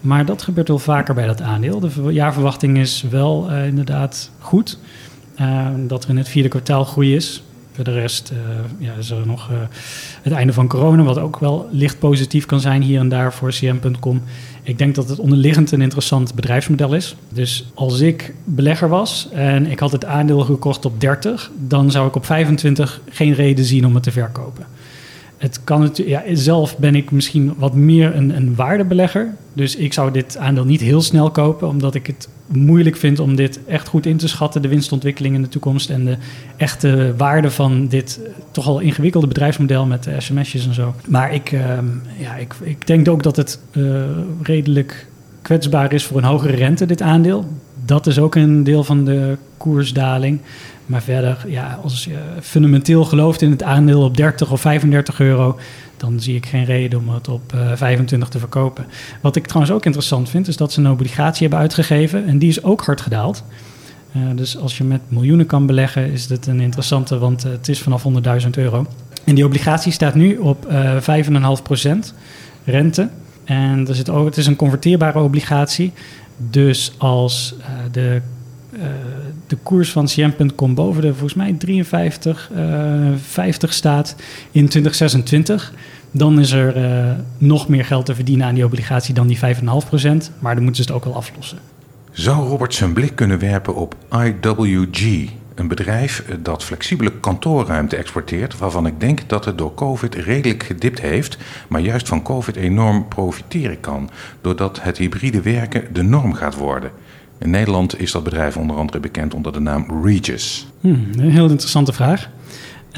Maar dat gebeurt wel vaker bij dat aandeel. De jaarverwachting is wel uh, inderdaad goed. dat er in het vierde kwartaal groei is. Voor de rest ja, is er nog het einde van corona, wat ook wel licht positief kan zijn hier en daar voor CM.com. Ik denk dat het onderliggend een interessant bedrijfsmodel is. Dus als ik belegger was en ik had het aandeel gekocht op 30, dan zou ik op 25 geen reden zien om het te verkopen het kan het, ja, zelf ben ik misschien wat meer een, een waardebelegger. Dus ik zou dit aandeel niet heel snel kopen, omdat ik het moeilijk vind om dit echt goed in te schatten, de winstontwikkeling in de toekomst en de echte waarde van dit toch al ingewikkelde bedrijfsmodel met sms'jes en zo. Maar ik, uh, ja, ik, ik denk ook dat het uh, redelijk kwetsbaar is voor een hogere rente, dit aandeel. Dat is ook een deel van de koersdaling. Maar verder, ja, als je fundamenteel gelooft in het aandeel op 30 of 35 euro, dan zie ik geen reden om het op uh, 25 te verkopen. Wat ik trouwens ook interessant vind, is dat ze een obligatie hebben uitgegeven en die is ook hard gedaald. Uh, dus als je met miljoenen kan beleggen, is dit een interessante, want uh, het is vanaf 100.000 euro. En die obligatie staat nu op 5,5% rente. En er zit ook, het is een converteerbare obligatie. Dus als de de koers van CM.com boven de volgens mij 53, uh, 50 staat in 2026, dan is er uh, nog meer geld te verdienen aan die obligatie dan die 5,5%. Maar dan moeten ze het ook wel aflossen. Zou Robert zijn blik kunnen werpen op IWG, een bedrijf dat flexibele kantoorruimte exporteert, waarvan ik denk dat het door COVID redelijk gedipt heeft, maar juist van COVID enorm profiteren kan, doordat het hybride werken de norm gaat worden. In Nederland is dat bedrijf onder andere bekend onder de naam Regis. Hmm, een heel interessante vraag.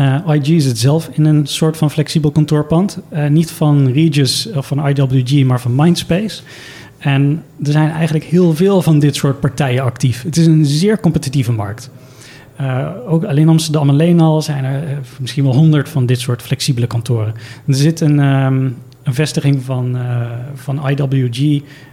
Uh, IG zit zelf in een soort van flexibel kantoorpand. Uh, niet van Regis of van IWG, maar van Mindspace. En er zijn eigenlijk heel veel van dit soort partijen actief. Het is een zeer competitieve markt. Uh, ook alleen Amsterdam alleen al zijn er misschien wel honderd van dit soort flexibele kantoren. Er zit een, een vestiging van, van IWG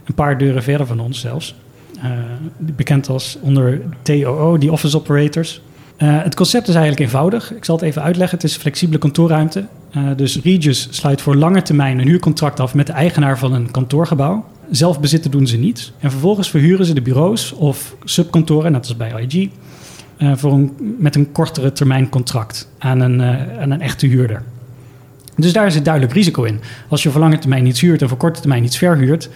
een paar deuren verder van ons zelfs. Uh, bekend als onder TOO, die Office Operators. Uh, het concept is eigenlijk eenvoudig. Ik zal het even uitleggen. Het is flexibele kantoorruimte. Uh, dus Regis sluit voor lange termijn een huurcontract af met de eigenaar van een kantoorgebouw. Zelf bezitten doen ze niet. En vervolgens verhuren ze de bureaus of subkantoren, net als bij IG, voor een, met een kortere termijn contract aan een, aan een echte huurder. Dus daar zit duidelijk risico in. Als je voor lange termijn iets huurt en voor korte termijn iets verhuurt,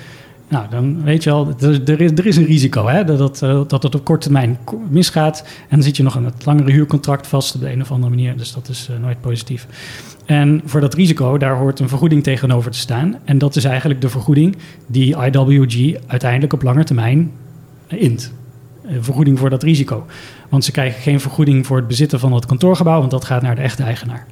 Nou, dan weet je al, er, is, er is een risico hè, dat, dat, eh, dat het op korte termijn misgaat. En dan zit je nog aan het langere huurcontract vast op de een of andere manier. Dus dat is eh, nooit positief. En voor dat risico, daar hoort een vergoeding tegenover te staan. En dat is eigenlijk de vergoeding die IWG uiteindelijk op lange termijn int. Vergoeding voor dat risico. Want ze krijgen geen vergoeding voor het bezitten van het kantoorgebouw, want dat gaat naar de echte eigenaar.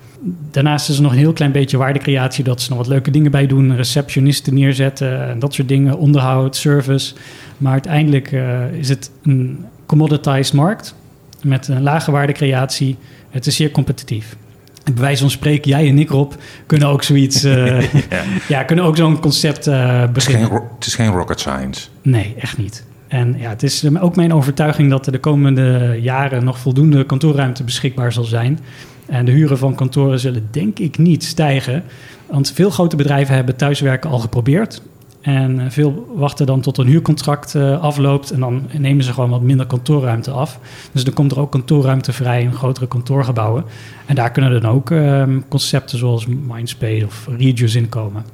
Daarnaast is er nog een heel klein beetje waardecreatie, dat ze nog wat leuke dingen bij doen, receptionisten neerzetten en dat soort dingen, onderhoud, service. Maar uiteindelijk eh, is het een commoditized markt met een lage waardecreatie. Het is zeer competitief. En bij wijze van spreken, jij en ik, Rob, kunnen ook zoiets, eh, (laughs) ja. kunnen ook zo'n concept eh Het is, geen, beginnen. ro- het is geen rocket science. Nee, echt niet. En ja, het is eh, ook mijn overtuiging dat er de komende jaren nog voldoende kantoorruimte beschikbaar zal zijn. En de huren van kantoren zullen denk ik niet stijgen. Want veel grote bedrijven hebben thuiswerken al geprobeerd. En eh, veel wachten dan tot een huurcontract eh, afloopt. En dan nemen ze gewoon wat minder kantoorruimte af. Dus dan komt er ook kantoorruimte vrij in grotere kantoorgebouwen. En daar kunnen dan ook eh, concepten zoals Mindspace of Regius in komen.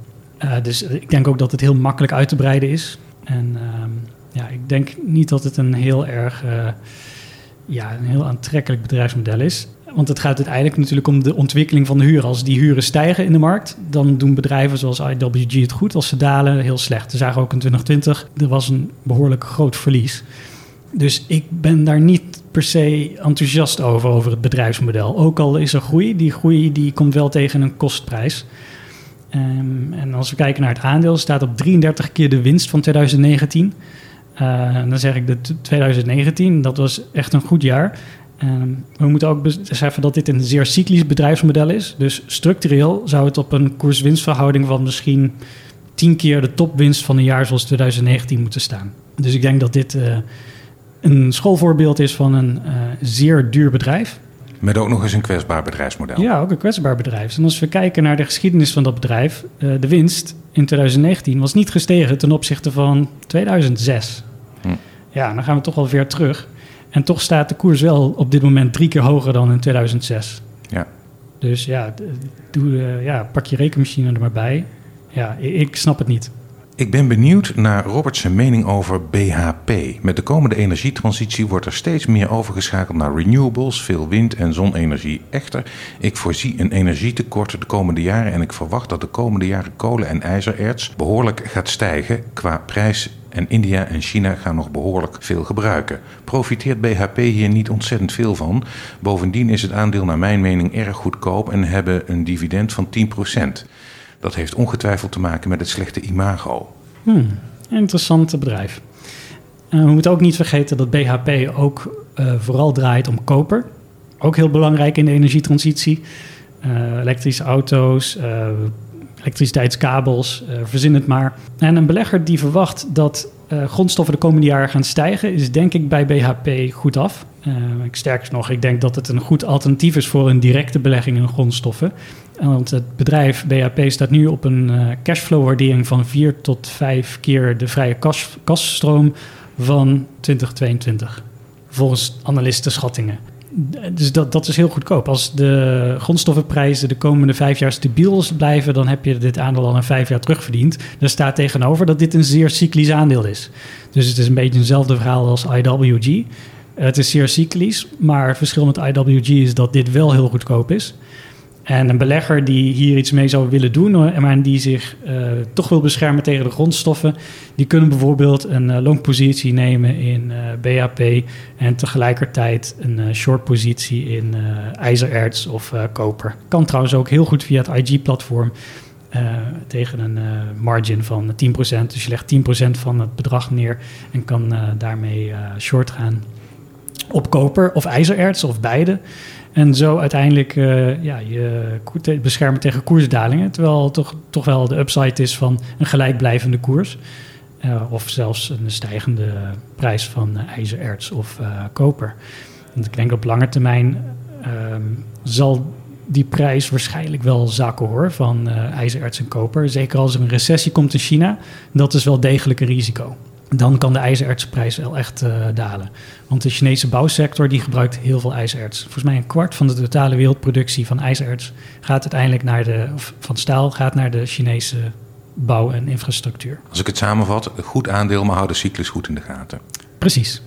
Dus ik denk ook dat het heel makkelijk uit te breiden is. En ehm, ja, ik denk niet dat het een heel erg eh, ja, een heel aantrekkelijk bedrijfsmodel is. Want het gaat uiteindelijk natuurlijk om de ontwikkeling van de huur. Als die huren stijgen in de markt, dan doen bedrijven zoals IWG het goed. Als ze dalen, heel slecht. We zagen ook in 2020, er was een behoorlijk groot verlies. Dus ik ben daar niet per se enthousiast over, over het bedrijfsmodel. Ook al is er groei, die groei die komt wel tegen een kostprijs. Ehm, en als we kijken naar het aandeel, staat op 33 keer de winst van 2019. Eh, dan zeg ik de t- 2019, dat was echt een goed jaar. Ehm, we moeten ook beseffen dat dit een zeer cyclisch bedrijfsmodel is. Dus structureel zou het op een koers-winstverhouding van misschien 10 keer de topwinst van een jaar zoals 2019 moeten staan. Dus ik denk dat dit eh, een schoolvoorbeeld is van een eh, zeer duur bedrijf. Met ook nog eens een kwetsbaar bedrijfsmodel. Ja, ook een kwetsbaar bedrijf. En als we kijken naar de geschiedenis van dat bedrijf, de winst in 2019 was niet gestegen ten opzichte van 2006. Hm. Ja, dan gaan we toch wel weer terug. En toch staat de koers wel op dit moment drie keer hoger dan in 2006. Ja. Dus ja, doe, eh, ja pak je rekenmachine er maar bij. Ja, ik snap het niet. Ik ben benieuwd naar Roberts mening over BHP. Met de komende energietransitie wordt er steeds meer overgeschakeld naar renewables, veel wind- en zonne-energie. Echter, ik voorzie een energietekort de komende jaren en ik verwacht dat de komende jaren kolen- en ijzererts behoorlijk gaat stijgen qua prijs. En India en China gaan nog behoorlijk veel gebruiken. Profiteert BHP hier niet ontzettend veel van? Bovendien is het aandeel naar mijn mening erg goedkoop en hebben een dividend van 10%. Dat heeft ongetwijfeld te maken met het slechte imago. Hmm, interessant bedrijf. We moeten ook niet vergeten dat BHP ook eh, vooral draait om koper. Ook heel belangrijk in de energietransitie. Eh, elektrische auto's, eh, elektriciteitskabels, verzin het maar. En een belegger die verwacht dat grondstoffen de komende jaren gaan stijgen, is denk ik bij BHP goed af. Eh, sterker nog, ik denk dat het een goed alternatief is voor een directe belegging in grondstoffen. Want het bedrijf BHP staat nu op een eh, cashflow-waardering van 4 tot 5 keer de vrije kas, kasstroom van 2022. Volgens analistenschattingen. Dus dat, dat is heel goedkoop. Als de grondstoffenprijzen de komende vijf jaar stabiel blijven, dan heb je dit aandeel al in vijf jaar terugverdiend. Er staat tegenover dat dit een zeer cyclisch aandeel is. Dus het is een beetje hetzelfde verhaal als IWG. Het is zeer cyclisch, maar het verschil met IWG is dat dit wel heel goedkoop is. En een belegger die hier iets mee zou willen doen, maar die zich eh, toch wil beschermen tegen de grondstoffen, die kunnen bijvoorbeeld een uh, longpositie nemen in uh, BHP en tegelijkertijd een shortpositie in ijzererts of koper. Kan trouwens ook heel goed via het IG-platform tegen een margin van 10%. Dus je legt 10% van het bedrag neer en kan daarmee short gaan op koper of ijzererts of beide. En zo uiteindelijk uh, ja, je beschermen tegen koersdalingen. Terwijl toch, toch wel de upside is van een gelijkblijvende koers. Uh, of zelfs een stijgende prijs van ijzererts of koper. Want ik denk op lange termijn um, zal die prijs waarschijnlijk wel zakken hoor, van ijzererts en koper. Zeker als er een recessie komt in China. Dat is wel degelijk een risico dan kan de ijzerertsprijs wel echt uh, dalen. Want de Chinese bouwsector die gebruikt heel veel ijzererts. Volgens mij een kwart van de totale wereldproductie van ijzererts gaat uiteindelijk naar de, of van staal gaat naar de Chinese bouw en infrastructuur. Als ik het samenvat, goed aandeel, maar hou de cyclus goed in de gaten. Precies.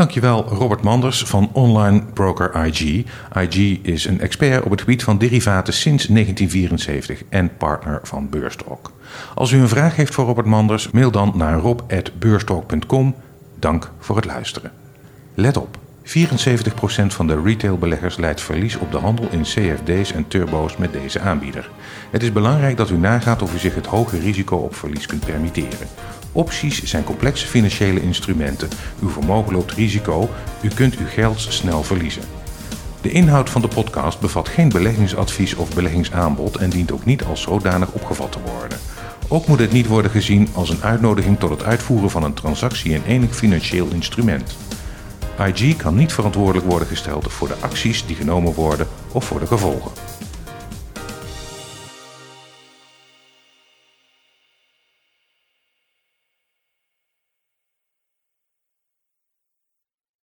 Dankjewel Robert Manders van online broker IG. IG is een expert op het gebied van derivaten sinds 1974 en partner van Beurstalk. Als u een vraag heeft voor Robert Manders, mail dan naar rob.beurstalk.com. Dank voor het luisteren. Let op, 74% van de retailbeleggers leidt verlies op de handel in CFD's en turbo's met deze aanbieder. Het is belangrijk dat u nagaat of u zich het hoge risico op verlies kunt permitteren. Opties zijn complexe financiële instrumenten. Uw vermogen loopt risico, u kunt uw geld snel verliezen. De inhoud van de podcast bevat geen beleggingsadvies of beleggingsaanbod en dient ook niet als zodanig opgevat te worden. Ook moet het niet worden gezien als een uitnodiging tot het uitvoeren van een transactie in enig financieel instrument. IG kan niet verantwoordelijk worden gesteld voor de acties die genomen worden of voor de gevolgen.